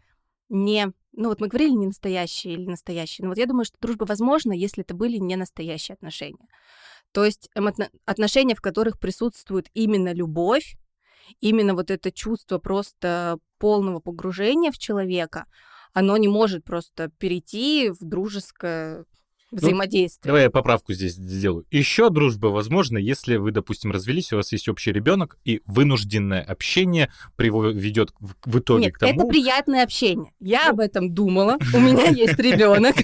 не... Ну вот мы говорили не настоящие или настоящие, но вот я думаю, что дружба возможна, если это были не настоящие отношения. То есть эмо- отношения, в которых присутствует именно любовь, именно вот это чувство просто полного погружения в человека, оно не может просто перейти в дружеское взаимодействия. Давай я поправку здесь сделаю. Еще дружба возможна, если вы, допустим, развелись, у вас есть общий ребенок, и вынужденное общение приведет в- итоге Нет, к тому... это приятное общение. Я об этом думала. У меня есть ребенок.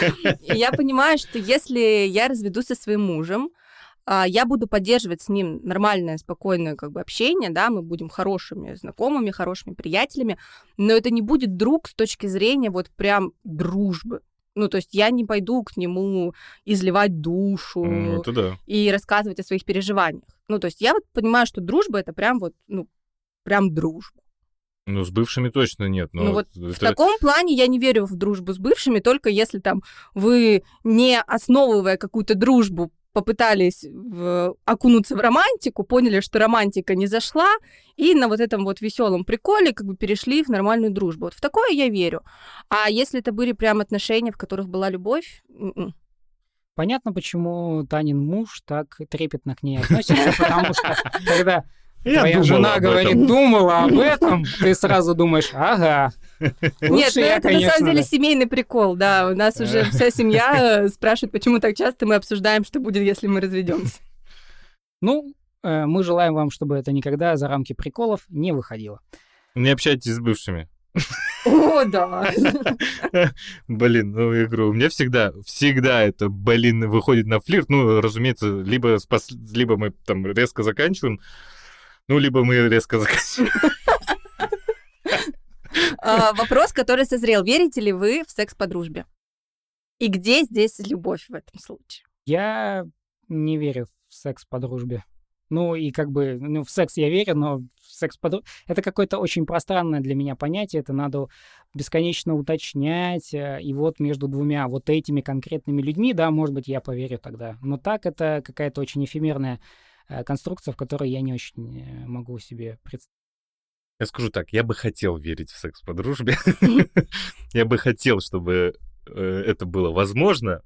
Я понимаю, что если я разведусь со своим мужем, а, я буду поддерживать с ним нормальное, спокойное как бы общение, да, мы будем хорошими знакомыми, хорошими приятелями, но это не будет друг с точки зрения вот прям дружбы. Ну, то есть я не пойду к нему изливать душу Ну, это да. и рассказывать о своих переживаниях. Ну, то есть я вот понимаю, что дружба это прям вот, ну, прям дружба. Ну, с бывшими точно нет. Но Ну вот это- В таком плане я не верю в дружбу с бывшими, только если там вы, не основывая какую-то дружбу, попытались в- окунуться в романтику, поняли, что романтика не зашла, и на вот этом вот веселом приколе как бы перешли в нормальную дружбу. Вот в такое я верю. А если это были прям отношения, в которых была любовь, м-м. Понятно, почему Танин муж так трепетно к ней относится, потому что когда Я твоя жена говорит, этом. думала об этом, ты сразу думаешь, ага. Нет, ну это на самом деле семейный прикол, да. У нас уже вся семья э, спрашивает, почему так часто мы обсуждаем, что будет, если мы разведемся. Ну, э, мы желаем вам, чтобы это никогда за рамки приколов не выходило. Не общайтесь с бывшими. О, да. Блин, ну, я говорю, у меня всегда, всегда это, блин, выходит на флирт. Ну, разумеется, либо, либо мы там резко заканчиваем, ну, либо мы резко заканчиваем. А, Вопрос, который созрел. Верите ли вы в секс по дружбе? И где здесь любовь в этом случае? Я не верю в секс по дружбе. Ну, и как бы, ну, в секс я верю, но в секс по дружбе... Это какое-то очень пространное для меня понятие, это надо бесконечно уточнять, э, и вот между двумя вот этими конкретными людьми, да, может быть, я поверю тогда. Но так это какая-то очень эфемерная э, конструкция, в которой я не очень э, могу себе представить. Я скажу так, я бы хотел верить в секс по дружбе. Я бы хотел, чтобы э, это было возможно.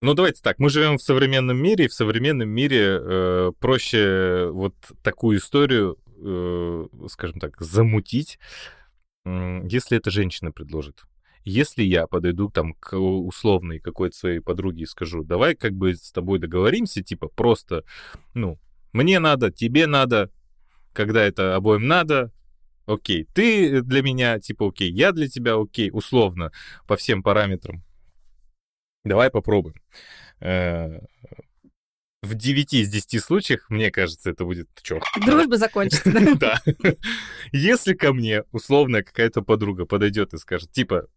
Ну, давайте так, мы живем в современном мире, и в современном мире э, проще вот такую историю, э, скажем так, замутить, м, если эта женщина предложит. Если я подойду там к условной какой-то своей подруге и скажу, давай как бы с тобой договоримся, типа просто, ну, мне надо, тебе надо, когда это обоим надо, окей, ты для меня, типа, окей, я для тебя, окей, условно, по всем параметрам. Давай попробуем. Э, В 9 из 10 случаях, мне кажется, это будет чё? Дружба закончится, да? Да. Если ко мне условная какая-то подруга подойдет и скажет, типа,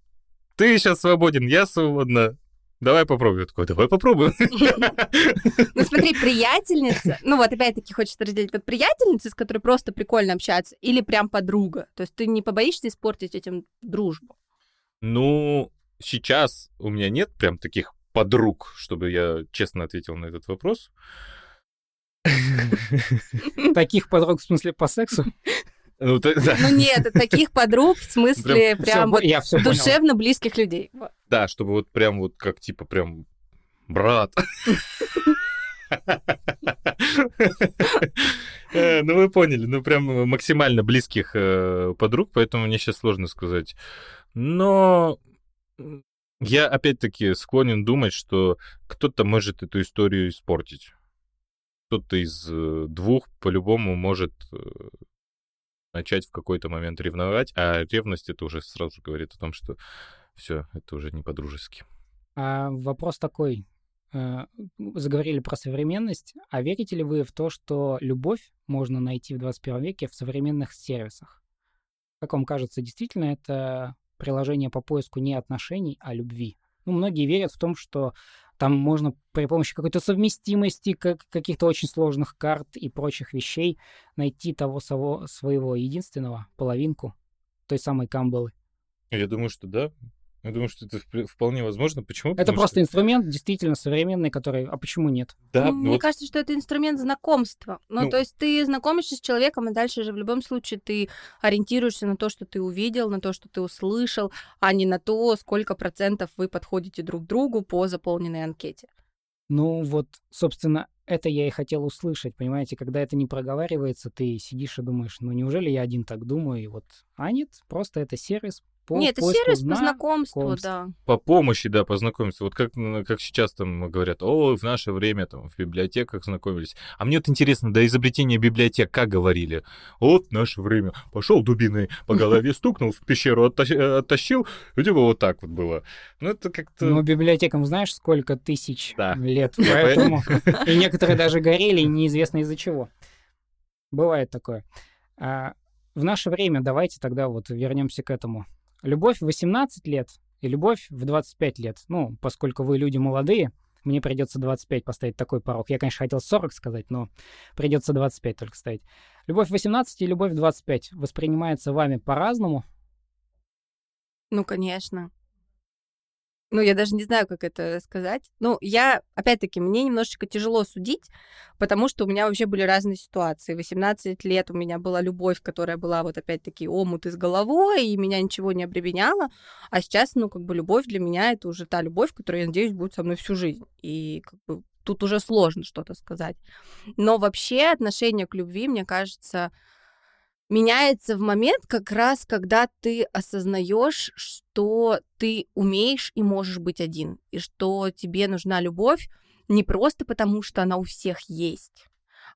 ты сейчас свободен, я свободна, давай попробуем. Я такой, давай попробуем. Ну смотри, приятельница, ну вот опять-таки хочется разделить, вот приятельница, с которой просто прикольно общаться, или прям подруга. То есть ты не побоишься испортить этим дружбу. Ну, сейчас у меня нет прям таких подруг, чтобы я честно ответил на этот вопрос. Таких подруг, в смысле, по сексу? Ну, т- да, Ну нет, таких подруг в смысле прям Всё, вот я все понял. душевно близких людей. Да, чтобы вот прям вот как типа прям брат. Э, Ну, вы поняли, ну, прям максимально близких э, подруг, поэтому мне сейчас сложно сказать. Но я, опять-таки, склонен думать, что кто-то может эту историю испортить. Кто-то из э, двух по-любому может начать в какой-то момент ревновать, а ревность это уже сразу говорит о том, что все, это уже не по-дружески. А вопрос такой. Э, Заговорили про современность. А верите ли вы в то, что любовь можно найти в 21 веке в современных сервисах? Как вам кажется, действительно это приложение по поиску не отношений, а любви? Ну, многие верят в том, что там можно при помощи какой-то совместимости, как, каких-то очень сложных карт и прочих вещей найти того своего, своего единственного, половинку той самой камбалы. Я думаю, что да. Я думаю, что это вп- вполне возможно. Почему? Это Потому просто что- инструмент действительно современный, который... А почему нет? Да, Ну, Мне вот кажется, что это инструмент знакомства. Ну, Ну. то есть ты знакомишься с человеком, и дальше же в любом случае ты ориентируешься на то, что ты увидел, на то, что ты услышал, а не на то, сколько процентов вы подходите друг другу по заполненной анкете. Ну вот, собственно, это я и хотел услышать, понимаете, когда это не проговаривается, ты сидишь и думаешь, ну неужели я один так думаю, и вот, а нет, просто это сервис, по Нет, это сервис по зна- знакомству, знакомств. да. По помощи, да, познакомиться. Вот как, как сейчас там говорят, о, в наше время там в библиотеках знакомились. А мне вот интересно, до изобретения библиотек как говорили? Вот в наше время пошел дубиной по голове, стукнул, в пещеру э, оттащил, и типа вот так вот было. Ну, это как-то... Ну, библиотекам знаешь, сколько тысяч Да. лет, поэтому... И некоторые даже горели, неизвестно из-за чего. Бывает такое. А, в наше время давайте тогда вот вернемся к этому. Любовь в 18 лет и любовь в 25 лет. Ну, поскольку вы люди молодые, мне придется 25 поставить такой порог. Я, конечно, хотел 40 сказать, но придется 25 только ставить. Любовь в 18 и любовь в 25 воспринимается вами по-разному. Ну, конечно. Ну, я даже не знаю, как это сказать. Ну, я, опять-таки, мне немножечко тяжело судить, потому что у меня вообще были разные ситуации. 18 лет у меня была любовь, которая была вот опять-таки омут из головой, и меня ничего не обременяло. А сейчас, ну, как бы любовь для меня это уже та любовь, которая, я надеюсь, будет со мной всю жизнь. И как бы тут уже сложно что-то сказать. Но вообще отношение к любви, мне кажется, меняется в момент как раз, когда ты осознаешь, что ты умеешь и можешь быть один, и что тебе нужна любовь не просто потому, что она у всех есть,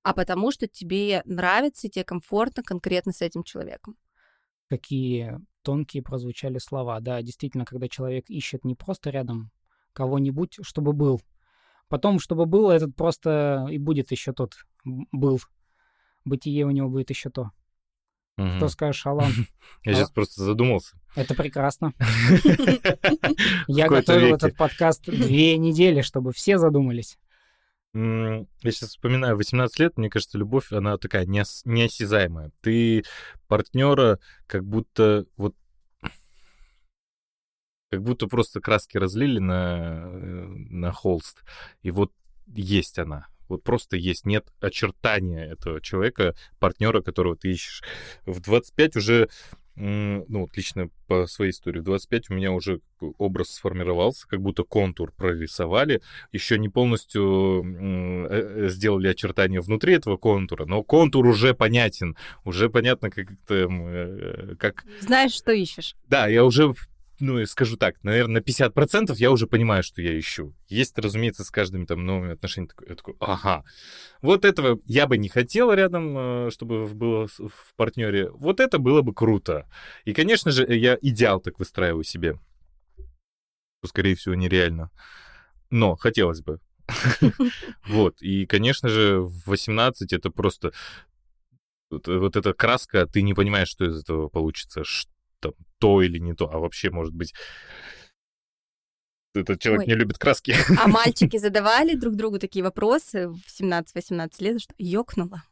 а потому что тебе нравится и тебе комфортно конкретно с этим человеком. Какие тонкие прозвучали слова. Да, действительно, когда человек ищет не просто рядом кого-нибудь, чтобы был. Потом, чтобы был, этот просто и будет еще тот был. Бытие у него будет еще то. Мгм. Что скажешь, Алан? Я сейчас просто задумался. Это прекрасно. Я готовил этот подкаст две недели, чтобы все задумались. Я сейчас вспоминаю, 18 лет, мне кажется, любовь, она такая неос- неосязаемая. Ты партнера как будто вот как будто просто краски разлили на, э, на холст, и вот есть она. Вот просто есть, нет очертания этого человека, партнера, которого ты ищешь. В 25 уже, ну вот лично по своей истории, в 25 у меня уже образ сформировался, как будто контур прорисовали, еще не полностью э, э, сделали очертания внутри этого контура, но контур уже понятен, уже понятно, как, это, м, э, как Знаешь, что ищешь. да, я уже, ну, скажу так, наверное, на 50% я уже понимаю, что я ищу. Есть, разумеется, с каждыми там новыми отношениями такой, я такой, ага, вот этого я бы не хотел рядом, э, чтобы было в партнере. Вот это было бы круто. И, конечно же, я идеал так выстраиваю себе. Что, скорее всего, нереально. Но хотелось бы. Вот. И, конечно же, в 18 это просто вот, вот эта краска, ты не понимаешь, что из этого получится, что то или не то, а вообще, может быть, этот человек Ой. не любит краски. А мальчики задавали друг другу такие вопросы в 17-18 лет, что ёкнуло.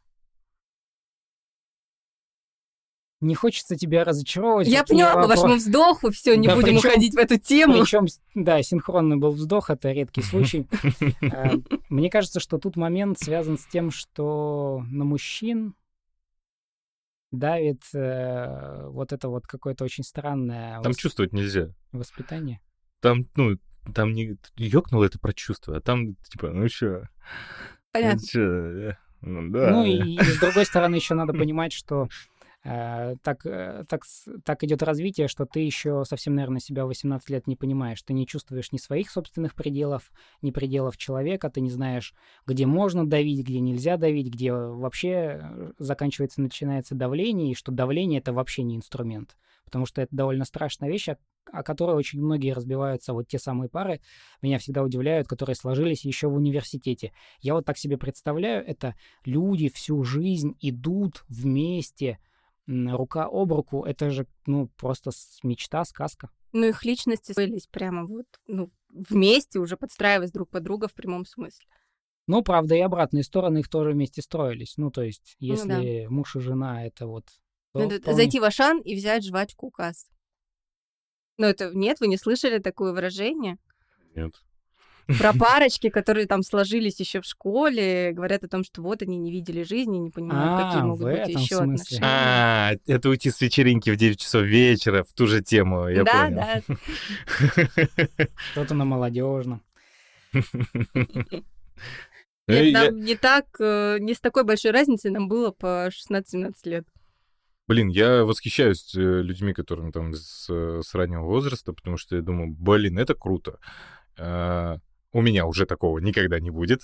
Не хочется тебя разочаровывать. Я поняла по вашему вздоху, все, не Да будем причём- уходить в эту тему. Причем, да, синхронный был вздох, это редкий случай. Э, Мне кажется, что тут момент связан с тем, что на мужчин давит э, вот это вот какое-то очень странное Там вос- чувствовать нельзя. воспитание. Там, ну, там не ёкнуло это про чувство, а там, типа, ну чё, Понятно. ну чё, э, ну да. Ну и, и с другой стороны еще надо понимать, что так, э, так, так идет развитие, что ты еще совсем, наверное, себя в 18 лет не понимаешь. Ты не чувствуешь ни своих собственных пределов, ни пределов человека, ты не знаешь, где можно давить, где нельзя давить, где вообще э, заканчивается, начинается давление, и что давление — это вообще не инструмент. Потому что это довольно страшная вещь, о, которой очень многие разбиваются. Вот те самые пары меня всегда удивляют, которые сложились еще в университете. Я вот так себе представляю, это люди всю жизнь идут вместе, рука об руку. Это же, ну, просто мечта, сказка. Ну, их личности строились прямо вот, ну, вместе, уже подстраиваясь друг под друга в прямом смысле. Ну, правда, и обратные стороны их тоже вместе строились. Ну, то есть, Ну да. если муж и жена, это вот... то Надо вполне- зайти в Ашан и взять жвачку у кассы. Ну, это нет, вы не слышали такое выражение? Нет. Про парочки, которые там сложились еще в школе, говорят о том, что вот они не видели жизни, не понимают, какие А, могут быть еще смысле. отношения. А, это уйти с вечеринки в 9 часов вечера в ту же тему, я да, понял. да. Кто-то на молодежном. Нет, нам не так, э, не с такой большой разницей нам было по 16-17 лет. Блин, я восхищаюсь э, людьми, которым там с, с раннего возраста, потому что я думаю, блин, это круто. А, у меня уже такого никогда не будет.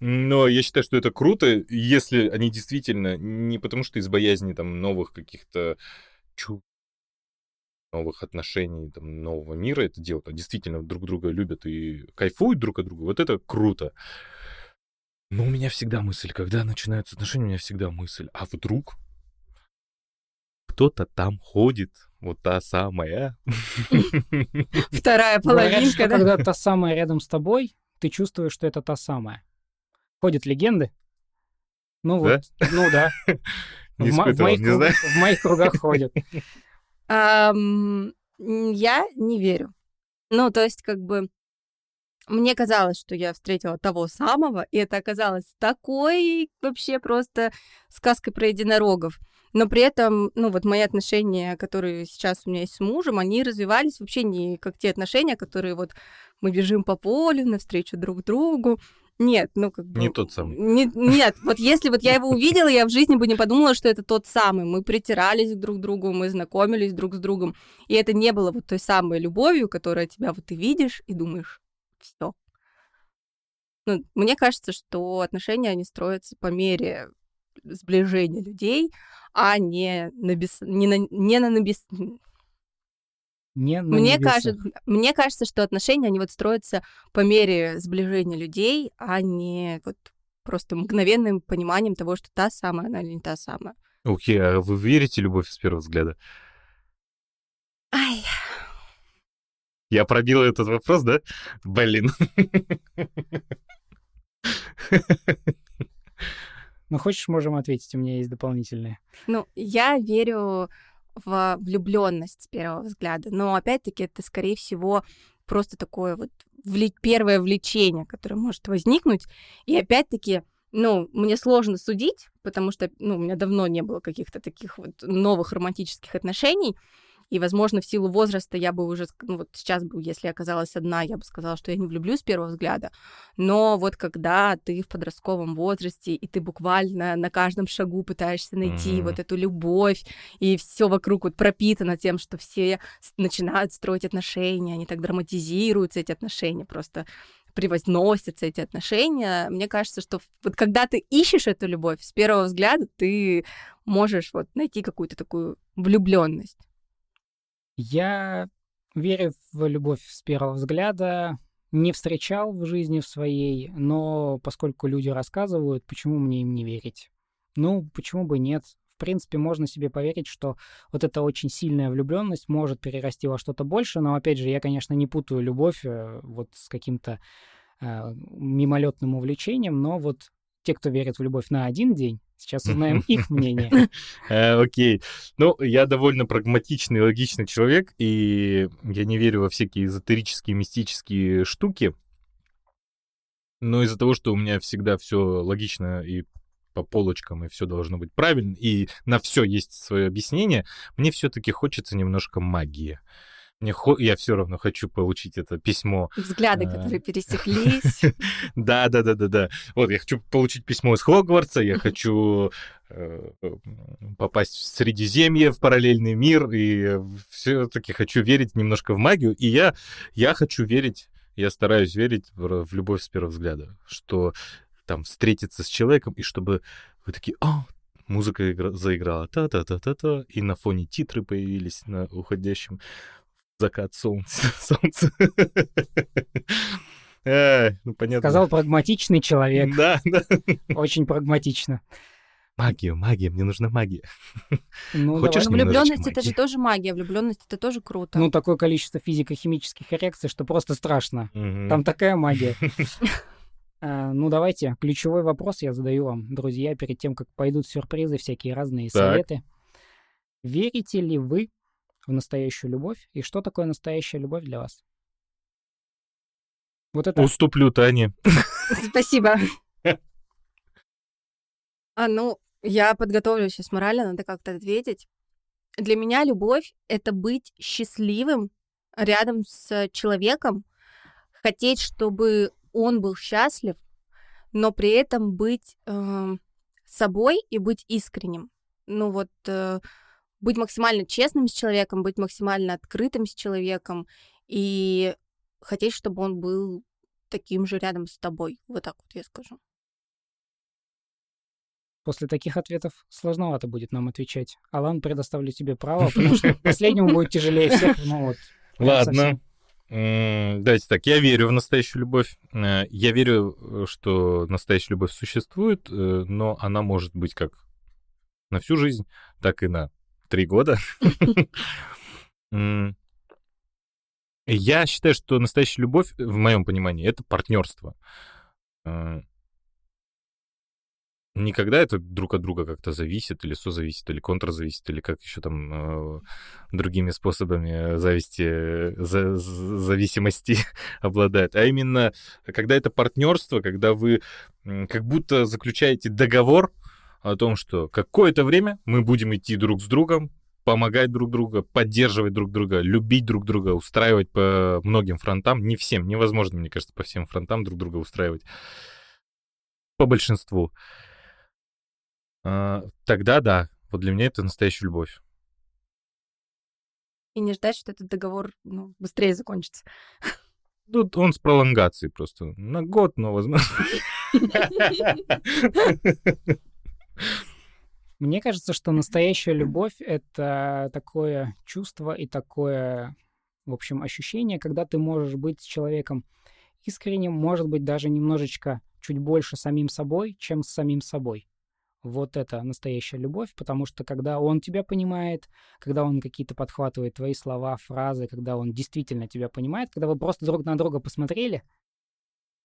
Но я считаю, что это круто, если они действительно не потому, что из боязни там новых каких-то чу новых отношений, там, нового мира это делают, а действительно друг друга любят и кайфуют друг от друга, вот это круто. Но у меня всегда мысль, когда начинаются отношения, у меня всегда мысль, а вдруг кто-то там ходит, вот та самая. Вторая половинка, да? когда та самая рядом с тобой, ты чувствуешь, что это та самая. Ходят легенды. Ну вот, ну да. В мо- в испытывал, моих не круг- знаю. в моих кругах ходят. Я не верю. Ну, то есть, как бы, мне казалось, что я встретила того самого, и это оказалось такой вообще просто сказкой про единорогов. Но при этом, ну, вот мои отношения, которые сейчас у меня есть с мужем, они развивались вообще не как те отношения, которые вот мы бежим по полю навстречу друг другу. Нет, ну, как бы... Не тот самый. Не- нет, вот если вот я его увидела, я в жизни бы не подумала, что это тот самый. Мы притирались друг к другу, мы знакомились друг с другом. И это не было вот той самой любовью, которая тебя вот ты видишь и думаешь, все. Ну, мне кажется, что отношения, они строятся по мере сближения людей, а не на, бес... не на... Не на небес... Не на Мне, небесах. кажется, мне кажется, что отношения, они вот строятся по мере сближения людей, а не вот просто мгновенным пониманием того, что та самая она или не та самая. Окей, а вы верите в любовь с первого взгляда? Ай, Я пробил этот вопрос, да? Блин. Ну, хочешь, можем ответить, у меня есть дополнительные. ну, я верю в влюбленность с первого взгляда, но опять-таки это, скорее всего, просто такое вот вле- первое влечение, которое может возникнуть. И опять-таки, ну, мне сложно судить, потому что, ну, у меня давно не было каких-то таких вот новых романтических отношений. И, возможно, в силу возраста я бы уже, ну, вот сейчас бы, если я оказалась одна, я бы сказала, что я не влюблюсь с первого взгляда. Но вот когда ты в подростковом возрасте, и ты буквально на каждом шагу пытаешься найти Мгм. вот эту любовь, и все вокруг вот пропитано тем, что все начинают строить отношения, они так драматизируются, эти отношения, просто превозносятся эти отношения. Мне кажется, что вот когда ты ищешь эту любовь, с первого взгляда ты можешь вот найти какую-то такую влюбленность. Я верю в любовь с первого взгляда. Не встречал в жизни в своей, но поскольку люди рассказывают, почему мне им не верить? Ну, почему бы нет? В принципе, можно себе поверить, что вот эта очень сильная влюбленность может перерасти во что-то больше, но опять же, я, конечно, не путаю любовь э, вот с каким-то э, мимолетным увлечением, но вот те, кто верит в любовь на один день, сейчас узнаем их мнение. Э, Окей. Ну, я довольно прагматичный, логичный человек, и я не верю во всякие эзотерические, мистические штуки. Но из-за того, что у меня всегда все логично и по полочкам, и все должно быть правильно, и на все есть свое объяснение, мне все-таки хочется немножко магии. Мне хо- Я все равно хочу получить это письмо Взгляды, А. которые пересеклись. да, да, да, да, да. Вот, я хочу получить письмо из Хогвартса, я хочу э, попасть в Средиземье, в параллельный мир, и все-таки хочу верить немножко в магию, и я, я хочу верить, я стараюсь верить в, любовь с первого взгляда, что там встретиться с человеком, и чтобы вы такие, а, музыка игра- заиграла, та-та-та-та-та, и на фоне титры появились на уходящем закат солнца. солнца. Э, ну, понятно. Сказал прагматичный человек. Да, да. Очень прагматично. Магия, магия, мне нужна магия. Ну, Хочешь давай. Немножечко влюбленность это же тоже магия, влюбленность это тоже круто. Ну, такое количество физико-химических реакций, что просто страшно. Мгм. Там такая магия. А, Ну, давайте, ключевой вопрос я задаю вам, друзья, перед тем, как пойдут сюрпризы, всякие разные Так. советы. Верите ли вы в настоящую любовь? И что такое настоящая любовь для вас? Вот это Уступлю Тане. Спасибо. А, ну, я подготовлюсь сейчас морально, надо как-то ответить. Для меня любовь — это быть счастливым рядом с человеком, хотеть, чтобы он был счастлив, но при этом быть эм, собой и быть искренним. Ну вот э, быть максимально честным с человеком, быть максимально открытым с человеком и хотеть, чтобы он был таким же рядом с тобой. Вот так вот я скажу. После таких ответов сложновато будет нам отвечать. Алан, предоставлю тебе право, потому что последнему будет тяжелее всех. Ну вот. Ладно. Давайте так, я верю в настоящую любовь. Э, я верю, э, что настоящая любовь существует, э, но она может быть как на всю жизнь, так и на три года. Я считаю, что настоящая любовь, в моем понимании, это партнерство. Никогда это друг от друга как-то зависит, или созависит, или контрзависит, или как еще там э, другими способами зависти, за, зависимости обладает. А именно, когда это партнерство, когда вы как будто заключаете договор о том, что какое-то время мы будем идти друг с другом, помогать друг другу, поддерживать друг друга, любить друг друга, устраивать по многим фронтам. Не всем, невозможно, мне кажется, по всем фронтам друг друга устраивать. По большинству. А, тогда да, вот для меня это настоящая любовь. И не ждать, что этот договор ну, быстрее закончится. Тут он с пролонгацией просто. На год, но возможно. Мне кажется, что настоящая любовь — это такое чувство и такое, в общем, ощущение, когда ты можешь быть с человеком искренним, может быть, даже немножечко чуть больше самим собой, чем с самим собой. Вот это настоящая любовь, потому что когда он тебя понимает, когда он какие-то подхватывает твои слова, фразы, когда он действительно тебя понимает, когда вы просто друг на друга посмотрели,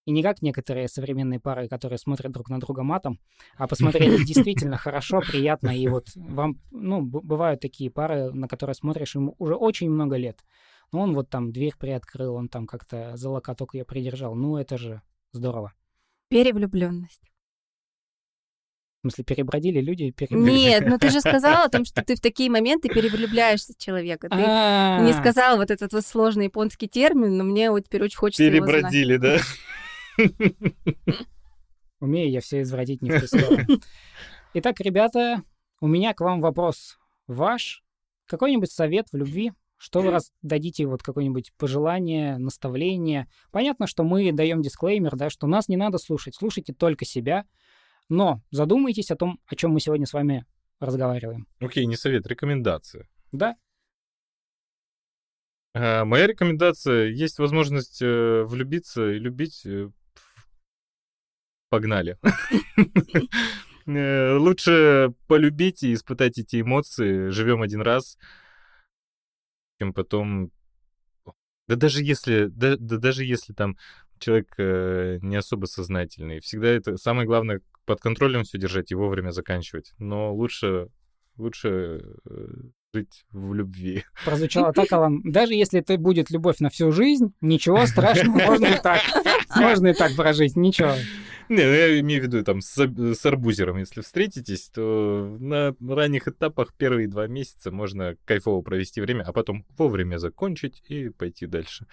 и не как некоторые современные пары, которые смотрят друг на друга матом, а посмотрели действительно хорошо, приятно. И вот вам, ну, бывают такие пары, на которые смотришь ему уже очень много лет. Но он вот там дверь приоткрыл, он там как-то за локоток ее придержал. Ну, это же здорово. Перевлюбленность. В смысле, перебродили люди? Перебродили. Нет, ну ты же сказала о том, что ты в такие моменты перевлюбляешься в человека. Ты не сказал вот этот вот сложный японский термин, но мне вот теперь очень хочется Перебродили, да? Умею я все извратить не в ту сторону. Итак, ребята, у меня к вам вопрос. Ваш какой-нибудь совет в любви? Что вы раз дадите вот какое-нибудь пожелание, наставление? Понятно, что мы даем дисклеймер, да, что нас не надо слушать. Слушайте только себя. Но задумайтесь о том, о чем мы сегодня с вами разговариваем. Окей, okay, не совет, рекомендация. Да, а, моя рекомендация, есть возможность э, влюбиться и любить, э, погнали. Э, лучше полюбить и испытать эти эмоции. Живем один раз, чем потом... Да даже если, да, да даже если там человек э, не особо сознательный, всегда это самое главное под контролем все держать и вовремя заканчивать. Но лучше лучше жить в любви. Прозвучало так, Алан. Даже если это будет любовь на всю жизнь, ничего страшного, можно и так. Можно и так прожить, ничего. Не, ну я имею в виду там с, с арбузером, если встретитесь, то на ранних этапах первые два месяца можно кайфово провести время, а потом вовремя закончить и пойти дальше.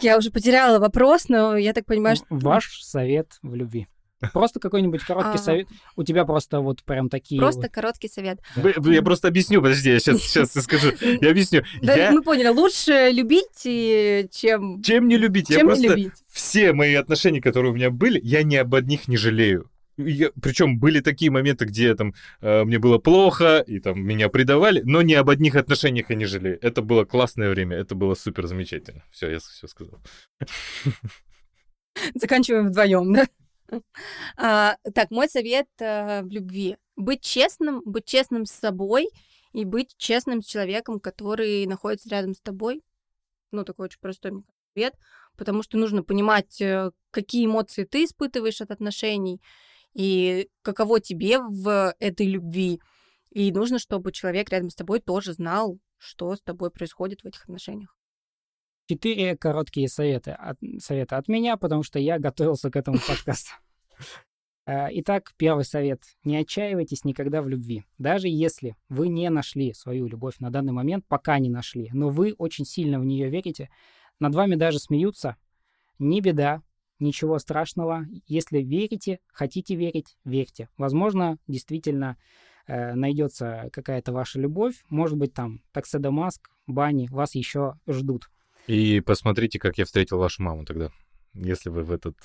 Я уже потеряла вопрос, но я так понимаю, что... Ваш совет в любви. Просто какой-нибудь короткий а... совет. У тебя просто вот прям такие... Просто вот... короткий совет. Я просто объясню, подожди, я сейчас, сейчас скажу. Я объясню. Да, я... мы поняли. Лучше любить, чем... Чем не любить. Чем я просто... любить. Все мои отношения, которые у меня были, я ни об одних не жалею. Я, причем были такие моменты, где там э, мне было плохо, и там меня предавали, но ни об одних отношениях я не жалею. Это было классное время, это было супер замечательно. Все, я все сказал. Заканчиваем вдвоем, да? А, так, мой совет э, в любви. Быть честным, быть честным с собой и быть честным с человеком, который находится рядом с тобой. Ну, такой очень простой совет, потому что нужно понимать, э, какие эмоции ты испытываешь от отношений и каково тебе в этой любви. И нужно, чтобы человек рядом с тобой тоже знал, что с тобой происходит в этих отношениях. Четыре короткие совета от, совета от меня, потому что я готовился к этому подкасту. Э, итак, первый совет. Не отчаивайтесь никогда в любви. Даже если вы не нашли свою любовь на данный момент, пока не нашли, но вы очень сильно в нее верите, над вами даже смеются, не беда. ничего страшного. Если верите, хотите верить, верьте. Возможно, действительно э, найдется какая-то ваша любовь. Может быть, там таксодомаск, бани вас еще ждут. И посмотрите, как я встретил вашу маму тогда, если вы в этот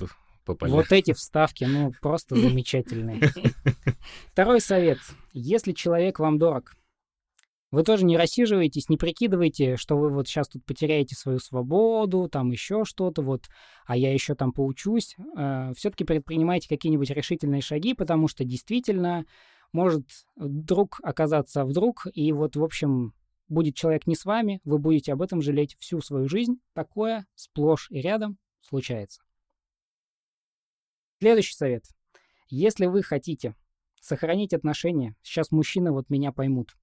попали. Вот эти вставки, ну, просто замечательные. Второй совет. Если человек вам дорог, вы тоже не рассиживаетесь, не прикидывайте, что вы вот сейчас тут потеряете свою свободу, там еще что-то, вот, а я еще там поучусь. Э, все-таки предпринимайте какие-нибудь решительные шаги, потому что действительно может вдруг оказаться вдруг, и вот, в общем, будет человек не с вами, вы будете об этом жалеть всю свою жизнь. Такое сплошь и рядом случается. Следующий совет. Если вы хотите сохранить отношения, сейчас мужчины вот меня поймут,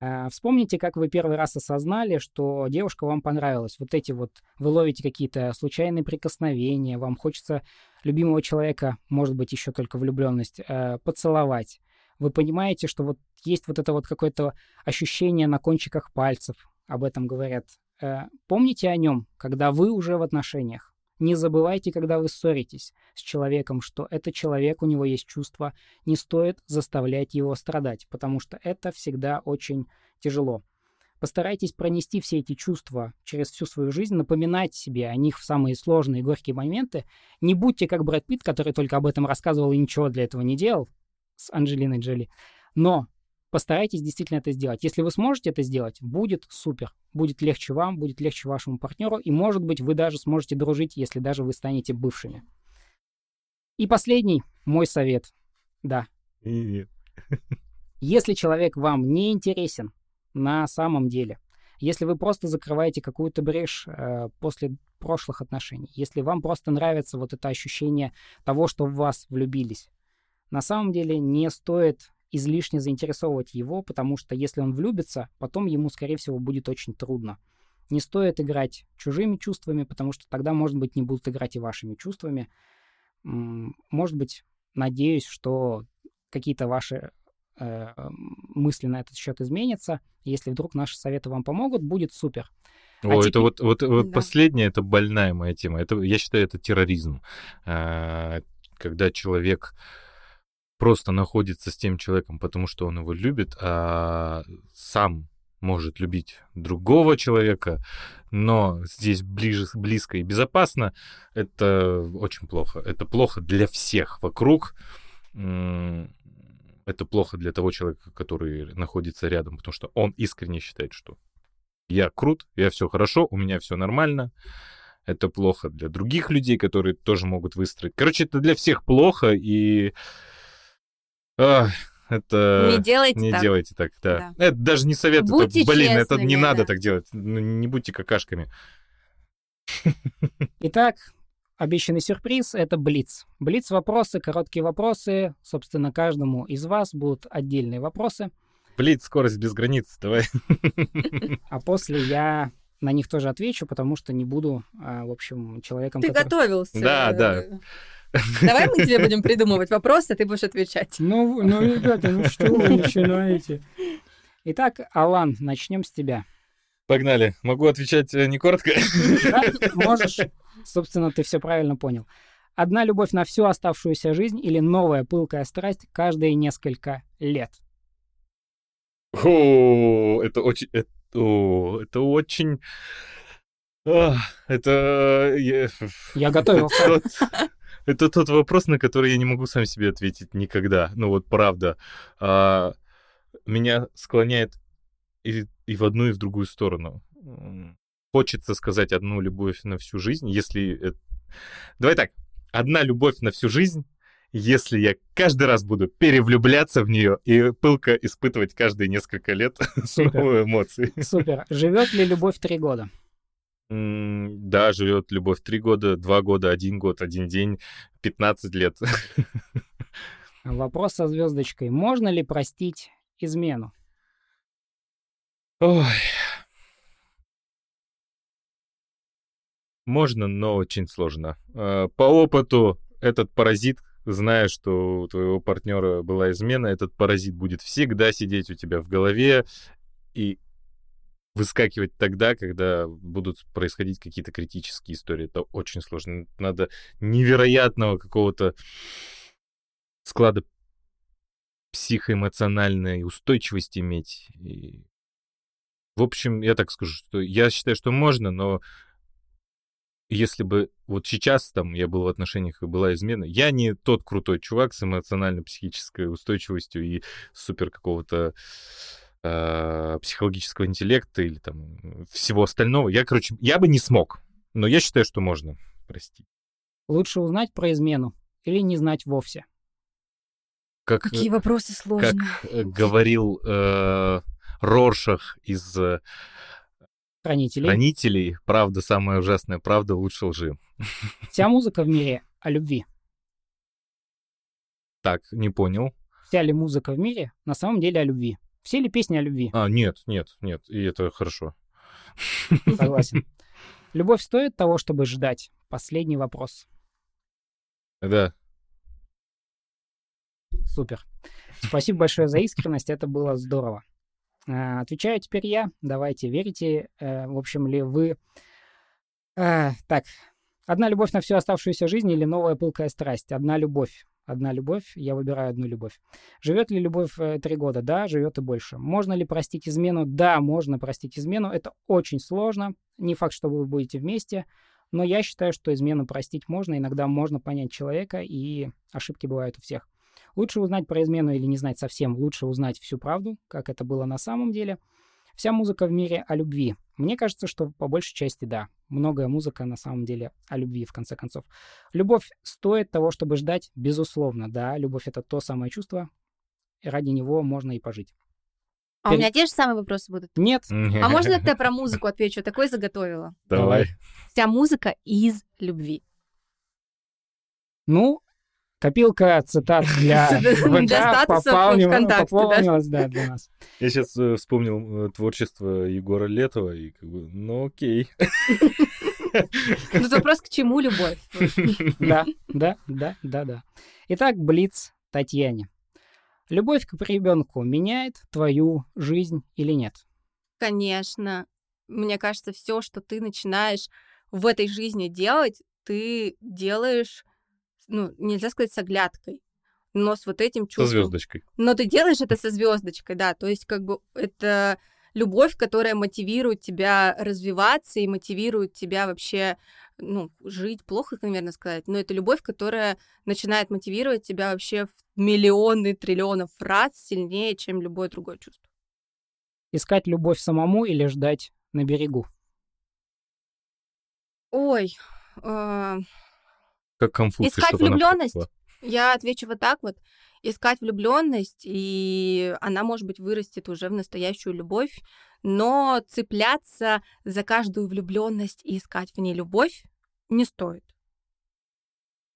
а, Вспомните, как вы первый раз осознали, что девушка вам понравилась. Вот эти вот, вы ловите какие-то случайные прикосновения, вам хочется любимого человека, может быть, еще только влюбленность, э, поцеловать. Вы понимаете, что вот есть вот это вот какое-то ощущение на кончиках пальцев, об этом говорят. Э, помните о нем, когда вы уже в отношениях. Не забывайте, когда вы ссоритесь с человеком, что этот человек, у него есть чувства, не стоит заставлять его страдать, потому что это всегда очень тяжело. Постарайтесь пронести все эти чувства через всю свою жизнь, напоминать себе о них в самые сложные горькие моменты. Не будьте как Брэд Питт, который только об этом рассказывал и ничего для этого не делал с Анджелиной Джоли. Но Постарайтесь действительно это сделать. Если вы сможете это сделать, будет супер. Будет легче вам, будет легче вашему партнеру, и, может быть, вы даже сможете дружить, если даже вы станете бывшими. И последний мой совет. Да. Если человек вам не интересен на самом деле, если вы просто закрываете какую-то брешь э, после прошлых отношений, если вам просто нравится вот это ощущение того, что в вас влюбились, на самом деле не стоит излишне заинтересовывать его, потому что если он влюбится, потом ему, скорее всего, будет очень трудно. Не стоит играть чужими чувствами, потому что тогда, может быть, не будут играть и вашими чувствами. Может быть, надеюсь, что какие-то ваши э, мысли на этот счет изменятся. Если вдруг наши советы вам помогут, будет супер. А О, теперь... это вот, вот, вот да. последняя, это больная моя тема. Это, я считаю, это терроризм. А, когда человек просто находится с тем человеком, потому что он его любит, а сам может любить другого человека, но здесь ближе, близко и безопасно, это очень плохо. Это плохо для всех вокруг. Это плохо для того человека, который находится рядом, потому что он искренне считает, что я крут, я все хорошо, у меня все нормально. Это плохо для других людей, которые тоже могут выстроить. Короче, это для всех плохо, и это... Не делайте не так. делайте так, да. да. Это даже не совет, будьте это, блин, это не да. надо так делать. Ну, не будьте какашками. Итак, обещанный сюрприз — это Блиц. Блиц — вопросы, короткие вопросы. Собственно, каждому из вас будут отдельные вопросы. Блиц, скорость без границ, давай. А после я на них тоже отвечу, потому что не буду, а, в общем, человеком, Ты который... готовился. Да, да. Давай мы тебе будем придумывать вопросы, а ты будешь отвечать. Ну, ну, ребята, ну что вы начинаете? Итак, Алан, начнем с тебя. Погнали. Могу отвечать э, не коротко? Да, можешь. Собственно, ты все правильно понял. Одна любовь на всю оставшуюся жизнь или новая пылкая страсть каждые несколько лет? О, это очень... Это, о, это очень... это... Я готовился. Это тот вопрос, на который я не могу сам себе ответить никогда. Ну вот правда. А, меня склоняет и, и в одну, и в другую сторону. Хочется сказать одну любовь на всю жизнь, если... Давай так, одна любовь на всю жизнь, если я каждый раз буду перевлюбляться в нее и пылко испытывать каждые несколько лет снова эмоции. Супер. Живет ли любовь три года? Да, живет любовь три года, два года, один год, один день, 15 лет. Вопрос со звездочкой. Можно ли простить измену? Ой. Можно, но очень сложно. А, по опыту этот паразит, зная, что у твоего партнера была измена, этот паразит будет всегда сидеть у тебя в голове, и выскакивать тогда, когда будут происходить какие-то критические истории. Это очень сложно. Надо невероятного какого-то склада психоэмоциональной устойчивости иметь. И... В общем, я так скажу, что я считаю, что можно, но если бы вот сейчас там я был в отношениях и была измена, я не тот крутой чувак с эмоционально-психической устойчивостью и супер какого-то э, психологического интеллекта или там всего остального. Я, короче, я бы не смог, но я считаю, что можно. Прости. Лучше узнать про измену или не знать вовсе. Как, Какие вопросы как сложные. э, говорил э, Роршах из э, Хранителей. «Хранителей», правда самая ужасная, правда лучше лжи. Вся музыка в мире о любви. Так, не понял. Вся ли музыка в мире на самом деле о любви? Все ли песни о любви? А, нет, нет, нет, и это хорошо. Согласен. Любовь стоит того, чтобы ждать? Последний вопрос. Да, Супер. Спасибо большое за искренность, это было здорово. А, Отвечаю теперь я. Давайте, верите, э, в общем, ли вы... А, Так, одна любовь на всю оставшуюся жизнь или новая пылкая страсть? Одна любовь. Одна любовь, я выбираю одну любовь. Живет ли любовь э, три года? Да, живет и больше. Можно ли простить измену? Да, можно простить измену. Это очень сложно. Не факт, что вы будете вместе, но я считаю, что измену простить можно. Иногда можно понять человека, и ошибки бывают у всех. Лучше узнать про измену или не знать совсем. Лучше узнать всю правду, как это было на самом деле. Вся музыка в мире о любви. Мне кажется, что по большей части да. Многое музыка на самом деле о любви, в конце концов. Любовь стоит того, чтобы ждать, безусловно. Да, любовь — это то самое чувство, и ради него можно и пожить. А у меня те же самые вопросы будут. Нет, А можно я про музыку отвечу? Такой заготовила. Давай. Вся музыка из любви. ну, копилка цитат для ВК статусов пополнила- ВКонтакте, да? пополнилась, да, для нас. Я сейчас вспомнил э, творчество Егора Летова и как бы, ну окей. Тут вопрос, к чему любовь? Да, да, да, да, да. Итак, Блиц Татьяне. Любовь к ребенку меняет твою жизнь или нет? Конечно. Мне кажется, все, что ты начинаешь в этой жизни делать, ты делаешь, ну, нельзя сказать с оглядкой, но с вот этим Со чувством. звездочкой. Но ты делаешь это со звездочкой, да. То есть, как бы это любовь, которая мотивирует тебя развиваться и мотивирует тебя вообще, ну, жить, плохо, наверное, сказать, но это любовь, которая начинает мотивировать тебя вообще в миллионы, триллионов раз сильнее, чем любое другое чувство. Искать любовь самому или ждать на берегу? Ой, э, Как Конфуций, Искать пухла. я отвечу вот так вот. Искать влюбленность, и она, может быть, вырастет уже в настоящую любовь, но цепляться за каждую влюбленность и искать в ней любовь не стоит.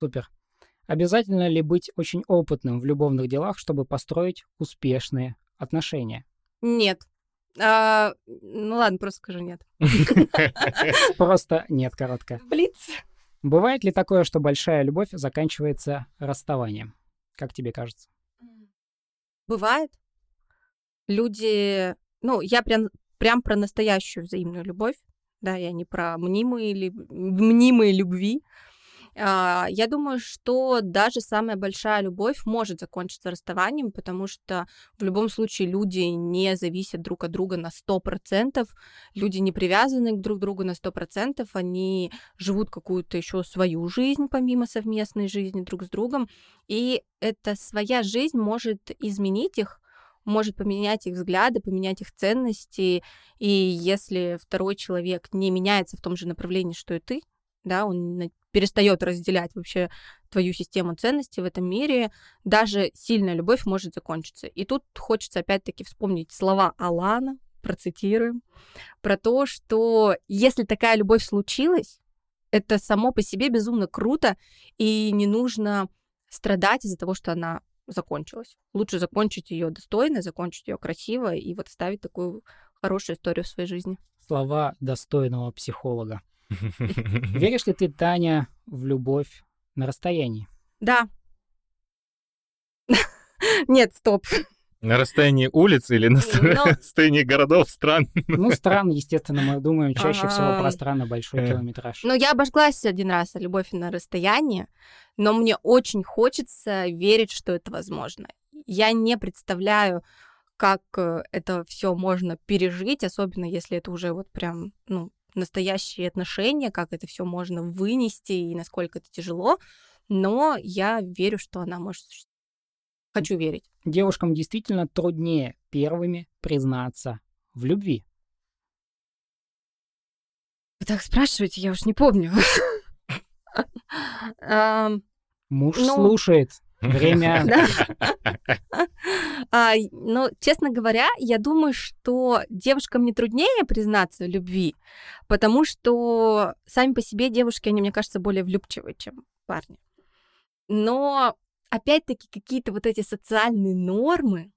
Супер. Обязательно ли быть очень опытным в любовных делах, чтобы построить успешные отношения? Нет. А, ну ладно, просто скажу нет. Просто нет, коротко. Блиц. Бывает ли такое, что большая любовь заканчивается расставанием? Как тебе кажется? Бывает. Люди... Ну, я прям, прям про настоящую взаимную любовь. Да, я не про мнимые, ли- мнимые любви. А, Я думаю, что даже самая большая любовь может закончиться расставанием, потому что в любом случае люди не зависят друг от друга на 100%, люди не привязаны друг к другу на 100%, они живут какую-то еще свою жизнь помимо совместной жизни друг с другом, и эта своя жизнь может изменить их, может поменять их взгляды, поменять их ценности, и если второй человек не меняется в том же направлении, что и ты, да, он перестает разделять вообще твою систему ценностей в этом мире, даже сильная любовь может закончиться. И тут хочется опять-таки вспомнить слова Алана, процитируем, про то, что если такая любовь случилась, это само по себе безумно круто, и не нужно страдать из-за того, что она закончилась. Лучше закончить ее достойно, закончить ее красиво и вот оставить такую хорошую историю в своей жизни. Слова достойного психолога. Веришь ли ты, Таня, в любовь на расстоянии? Да. Нет, стоп. На расстоянии улиц или на Ну. расстоянии городов, стран? Ну, стран, естественно, мы думаем чаще всего про страны большой Э. километраж. Ну, я обожглась один раз о любовь на расстоянии, но мне очень хочется верить, что это возможно. Я не представляю, как э, это все можно пережить, особенно если это уже вот прям, ну, настоящие отношения, как это все можно вынести и насколько это тяжело. Но я верю, что она может существовать. Хочу верить. Девушкам действительно труднее первыми признаться в любви. Вы так спрашиваете, я уж не помню. Муж Ну, слушает. Время. Да. А, ну, честно говоря, я думаю, что девушкам не труднее признаться в любви, потому что сами по себе девушки, они, мне кажется, более влюбчивые, чем парни. Но, опять-таки, какие-то вот эти социальные нормы,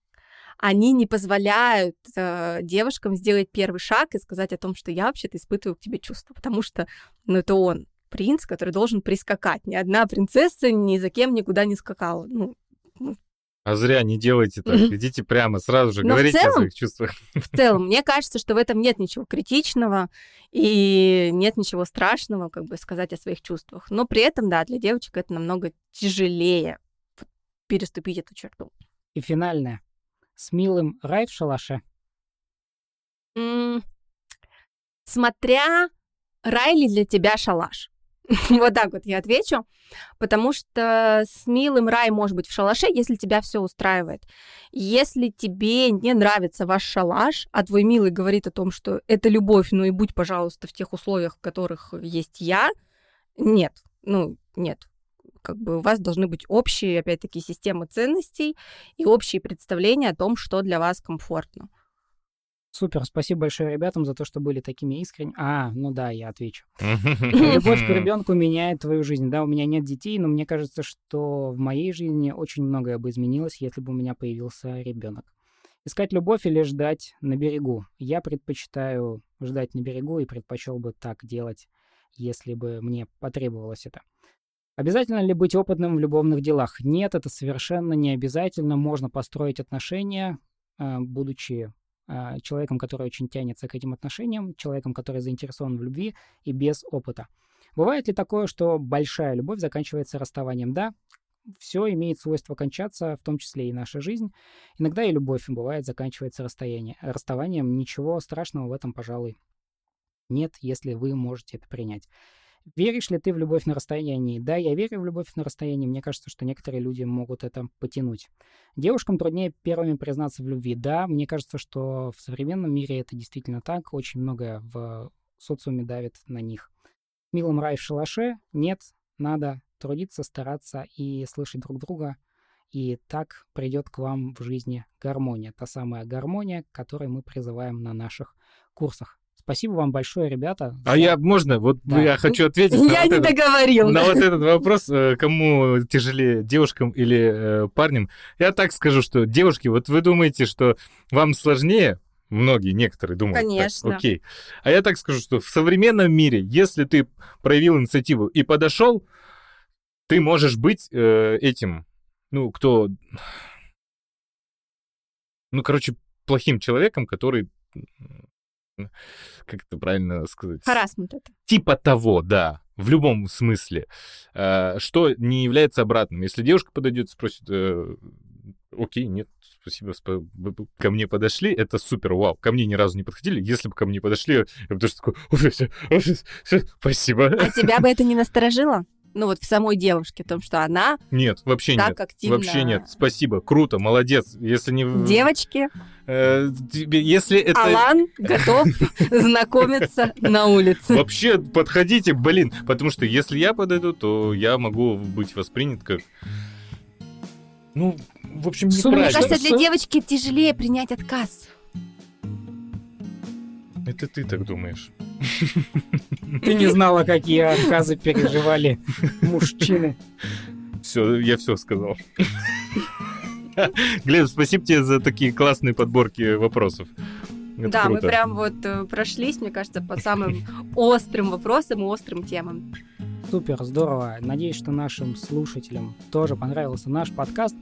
они не позволяют э, девушкам сделать первый шаг и сказать о том, что я вообще-то испытываю к тебе чувства, потому что, ну, это он, принц, который должен прискакать. Ни одна принцесса ни за кем никуда не скакала. Ну, А зря не делайте так. Идите прямо, сразу же Но в говорите о целом- своих чувствах. в целом, мне кажется, что в этом нет ничего критичного и нет ничего страшного, как бы сказать о своих чувствах. Но при этом, да, для девочек это намного тяжелее переступить эту черту. И финальное. С милым рай в шалаше. М, Смотря рай ли для тебя шалаш. Вот так вот я отвечу. Потому что с милым рай может быть в шалаше, если тебя все устраивает. Если тебе не нравится ваш шалаш, а твой милый говорит о том, что это любовь, ну и будь, пожалуйста, в тех условиях, в которых есть я, нет. Ну, нет. Как бы у вас должны быть общие, опять-таки, системы ценностей и общие представления о том, что для вас комфортно. Супер, спасибо большое ребятам за то, что были такими искренними. А, ну да, я отвечу. Любовь к ребенку меняет твою жизнь. Да, у меня нет детей, но мне кажется, что в моей жизни очень многое бы изменилось, если бы у меня появился ребенок. Искать любовь или ждать на берегу? Я предпочитаю ждать на берегу и предпочел бы так делать, если бы мне потребовалось это. Обязательно ли быть опытным в любовных делах? Нет, это совершенно не обязательно. Можно построить отношения, э, будучи человеком, который очень тянется к этим отношениям, человеком, который заинтересован в любви и без опыта. Бывает ли такое, что большая любовь заканчивается расставанием? Да, все имеет свойство кончаться, в том числе и наша жизнь. Иногда и любовь бывает заканчивается расстояние, расставанием. Ничего страшного в этом, пожалуй, нет, если вы можете это принять. Веришь ли ты в любовь на расстоянии? Да, я верю в любовь на расстоянии. Мне кажется, что некоторые люди могут это потянуть. Девушкам труднее первыми признаться в любви. Да, мне кажется, что в современном мире это действительно так. Очень многое в социуме давит на них. Милым рай в шалаше? Нет, надо трудиться, стараться и слышать друг друга. И так придет к вам в жизни гармония. Та самая гармония, к которой мы призываем на наших курсах. Спасибо вам большое, ребята. А я, можно, вот Да. я хочу ответить на Я вот не этот- договорил. на вот этот вопрос, э, кому тяжелее, девушкам или э, парням. Я так скажу, что девушки, вот вы думаете, что вам сложнее, многие, некоторые думают. так, Конечно. окей. А я так скажу, что в современном мире, если ты проявил инициативу и подошел, ты можешь быть э, этим, ну, кто... Ну, короче, плохим человеком, который... Как это правильно сказать? Харасмент это. Типа того, да, в любом смысле. Э, Что не является обратным. Если девушка подойдет и спросит, э, окей, нет, спасибо, ко мне подошли, это супер, вау. Ко мне ни разу не подходили. Если бы ко мне подошли, я бы тоже такой, «Ой, всё, ой, всё, спасибо. А тебя бы это не насторожило? Ну вот в самой девушке, в том, что она Нет, вообще так нет. активно... Вообще нет. Спасибо, круто, молодец. Если не... Девочки, э, тебе- если это... Алан готов знакомиться на улице. Вообще, подходите, блин. Потому что если я подойду, то я могу быть воспринят как... Ну, в общем, Супер. Мне неправильно. кажется, для девочки тяжелее принять отказ. Это ты так думаешь. Ты не знала, какие отказы переживали мужчины. Все, я все сказал. Глеб, спасибо тебе за такие классные подборки вопросов. Это да, мы круто. прям вот э, прошлись, мне кажется, по самым острым вопросам и острым темам. Супер, здорово. Надеюсь, что нашим слушателям тоже понравился наш подкаст.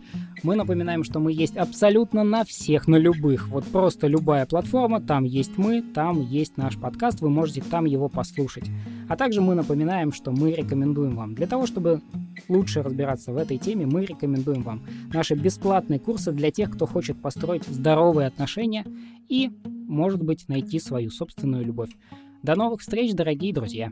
Мы напоминаем, что мы есть абсолютно на всех, на любых. Вот просто любая платформа, там есть мы, там есть наш подкаст, вы можете там его послушать. А также мы напоминаем, что мы рекомендуем вам, для того, чтобы лучше разбираться в этой теме, мы рекомендуем вам наши бесплатные курсы для тех, кто хочет построить здоровые отношения и, может быть, найти свою собственную любовь. До новых встреч, дорогие друзья!